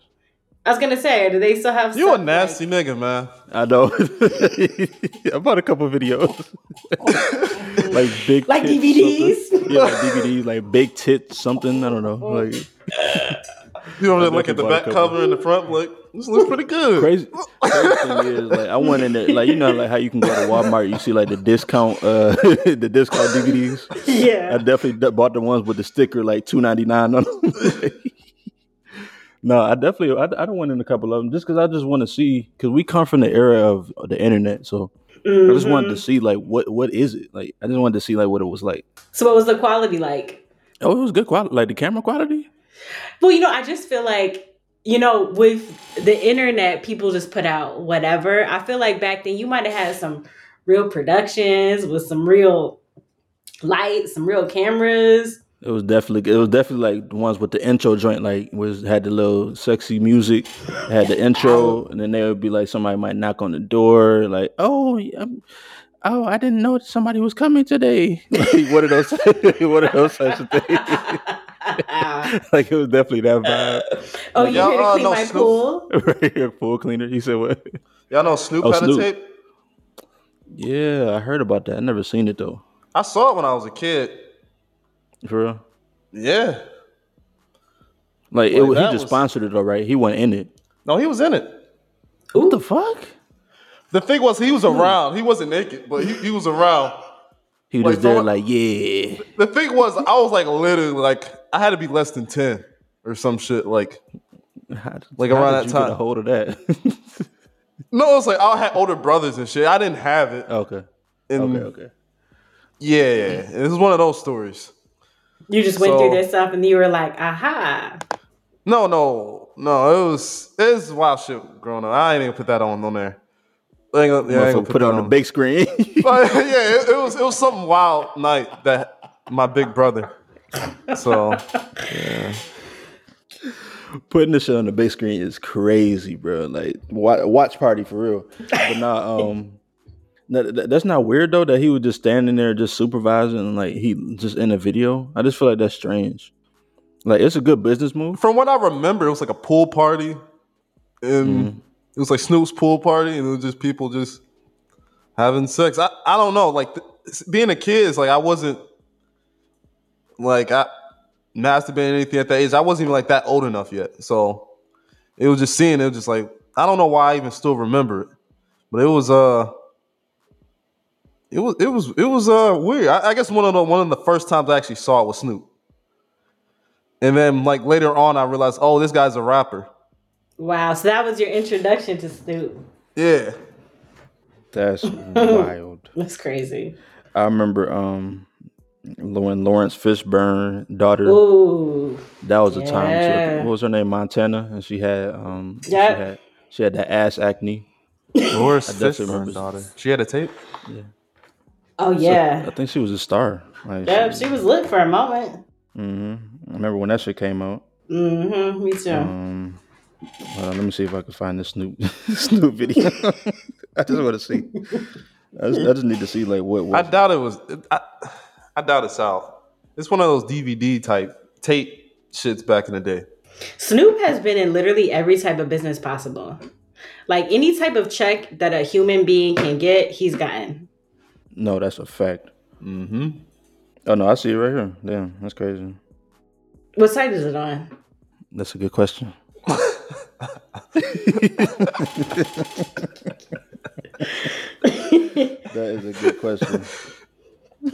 Speaker 3: I was gonna say, do they still have?
Speaker 2: You a nasty
Speaker 3: like-
Speaker 2: nigga, man.
Speaker 1: I know. I bought a couple videos, like big
Speaker 3: Like
Speaker 1: tits
Speaker 3: DVDs?
Speaker 1: something. Yeah, like DVDs, like big tits something. I don't know. Like
Speaker 2: You don't
Speaker 1: I
Speaker 2: look at the
Speaker 1: definitely bought a
Speaker 2: back
Speaker 1: couple.
Speaker 2: cover and the front. Like this looks pretty good.
Speaker 1: crazy. crazy thing is, like I went in there, like you know, like how you can go to Walmart, you see like the discount, uh the discount DVDs.
Speaker 3: Yeah,
Speaker 1: I definitely bought the ones with the sticker like two ninety nine on them. no, I definitely I, I don't went in a couple of them just because I just want to see because we come from the era of the internet, so I just wanted to
Speaker 3: Mhm.
Speaker 1: see like what what is it like. I just wanted to see like what it was like.
Speaker 3: So, what was the quality like?
Speaker 1: Oh, it was good quality, like the camera quality.
Speaker 3: Well, you know, I just feel like, you know, with the internet, people just put out whatever. I feel like back then you might have had some real productions with some real lights, some real cameras.
Speaker 1: It was definitely it was definitely like the ones with the intro joint, like was had the little sexy music, had the intro, and then there would be like somebody might knock on the door, like oh. Um, Oh, I didn't know somebody was coming today. Like one of those, what of those types of things. like it was definitely that vibe.
Speaker 3: oh, you
Speaker 2: Y'all,
Speaker 3: here to
Speaker 2: uh,
Speaker 3: clean
Speaker 2: know
Speaker 3: my
Speaker 2: Snoop?
Speaker 3: pool?
Speaker 1: right here, pool cleaner. He said what?
Speaker 2: Y'all know Snoop
Speaker 1: Oh,
Speaker 2: had
Speaker 1: Snoop.
Speaker 2: a tape.
Speaker 1: Yeah, I heard about that. I never seen it though.
Speaker 2: I saw it when I was a kid.
Speaker 1: For real.
Speaker 2: Yeah.
Speaker 1: Like,
Speaker 2: Like,
Speaker 1: it, he just
Speaker 2: was-
Speaker 1: sponsored it, all right. He wasn't in it.
Speaker 2: No, he was in it.
Speaker 1: What the fuck?
Speaker 2: The thing was, he was around. He wasn't naked, but he, he was around.
Speaker 1: He was
Speaker 2: Like,
Speaker 1: just there,
Speaker 2: from-
Speaker 1: like, yeah.
Speaker 2: The thing was, I was like literally like I had to be less than ten or some shit. Like
Speaker 1: How-
Speaker 2: Like,
Speaker 1: how
Speaker 2: around
Speaker 1: did
Speaker 2: that
Speaker 1: you get a
Speaker 2: time.
Speaker 1: hold of that?
Speaker 2: no, it was like I had older brothers and shit. I didn't have it.
Speaker 1: okay.
Speaker 2: And
Speaker 1: Okay. Okay.
Speaker 2: Yeah, yeah, yeah. It was one of those stories.
Speaker 3: You just went
Speaker 2: So-
Speaker 3: through this stuff and you were like, aha.
Speaker 2: No, no, no. It was it was wild shit growing up. I ain't even put that on on there. I ain't gonna, yeah, I ain't gonna
Speaker 1: Motherfucker put it on the big screen.
Speaker 2: But, yeah, it, it was it was some wild night that my big brother. So
Speaker 1: Putting this shit on the big screen is crazy, bro. Like watch party for real. But not um, that, that- that's not weird though. That he was just standing there, just supervising, like he just in a video. I just feel like that's strange. Like it's a good business move.
Speaker 2: from what I remember, it was like a pool party, and it was like Snoop's pool party, and it was just people just having sex. I, I don't know, like th- being a kid is like I wasn't like I masturbating anything at that age. I wasn't even like that old enough yet, so it was just seeing it was just like I don't know why I even still remember it, But it was uh it was it was it was uh weird. I, I guess one of the one of the first times I actually saw it was Snoop. And then like later on I realized, oh, this guy's a rapper.
Speaker 3: Wow. So that was your introduction to Snoop.
Speaker 2: Yeah.
Speaker 1: That's wild.
Speaker 3: That's crazy.
Speaker 1: I remember um when Laurence Fishburne daughter.
Speaker 3: Ooh.
Speaker 1: That was a time. Too. What was her name? Montana, and she had um.
Speaker 3: Yep.
Speaker 1: She had she had the ass acne.
Speaker 2: Laura's
Speaker 1: I definitely remember-
Speaker 2: Fishburne's daughter. She had a tape?
Speaker 3: Yeah, Oh
Speaker 1: So,
Speaker 3: yeah.
Speaker 1: I think she was a star. Like,
Speaker 3: Yep. She was lit for a moment.
Speaker 1: hmm I remember when that shit came out.
Speaker 3: Mm-hmm. Me too.
Speaker 1: Um, hold on, let me see if I can find this Snoop Snoop video. I just want to see. I just, I just need to see like what.
Speaker 2: I
Speaker 1: what
Speaker 2: doubt it was I, I doubt it's out. It's one of those DVD type tape shits back in the day.
Speaker 3: Snoop has been in literally every type of business possible. Like any type of check that a human being can get, he's gotten.
Speaker 1: no, that's a fact.
Speaker 2: Mm-hmm.
Speaker 1: Oh no, I see it right here. Damn, that's crazy.
Speaker 3: What site is it on?
Speaker 1: That's a good question. that is a good question.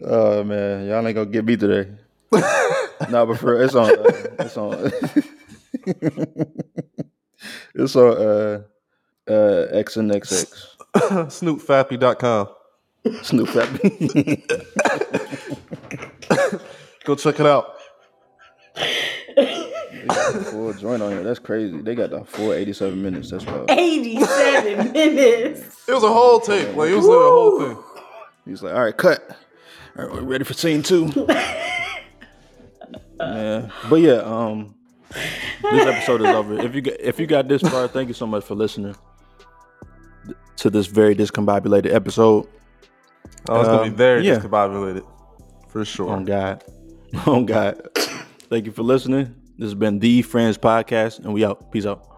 Speaker 1: oh man, y'all ain't gonna get me today. no, but for it's on. Uh, it's on. it's on. Uh, uh, X and XX.
Speaker 2: SnoopFappy.com.
Speaker 1: Snoop Happy.
Speaker 2: Go check it out.
Speaker 1: Full joint on here. That's crazy. They got the full 87 minutes. That's wild.
Speaker 3: 87 minutes.
Speaker 2: It was a whole tape. Like it was literally a whole thing.
Speaker 1: He's like, all right, cut. All right, we're ready for scene two. yeah, but yeah, um, this episode is over. If you got, if you got this far, thank you so much for listening to this very discombobulated episode.
Speaker 2: Oh, it's gonna
Speaker 1: Um,
Speaker 2: be very
Speaker 1: yeah.
Speaker 2: discombobulated. For sure.
Speaker 1: On God, on God. Thank you for listening. This has been the Friends Podcast, and we out. Peace out.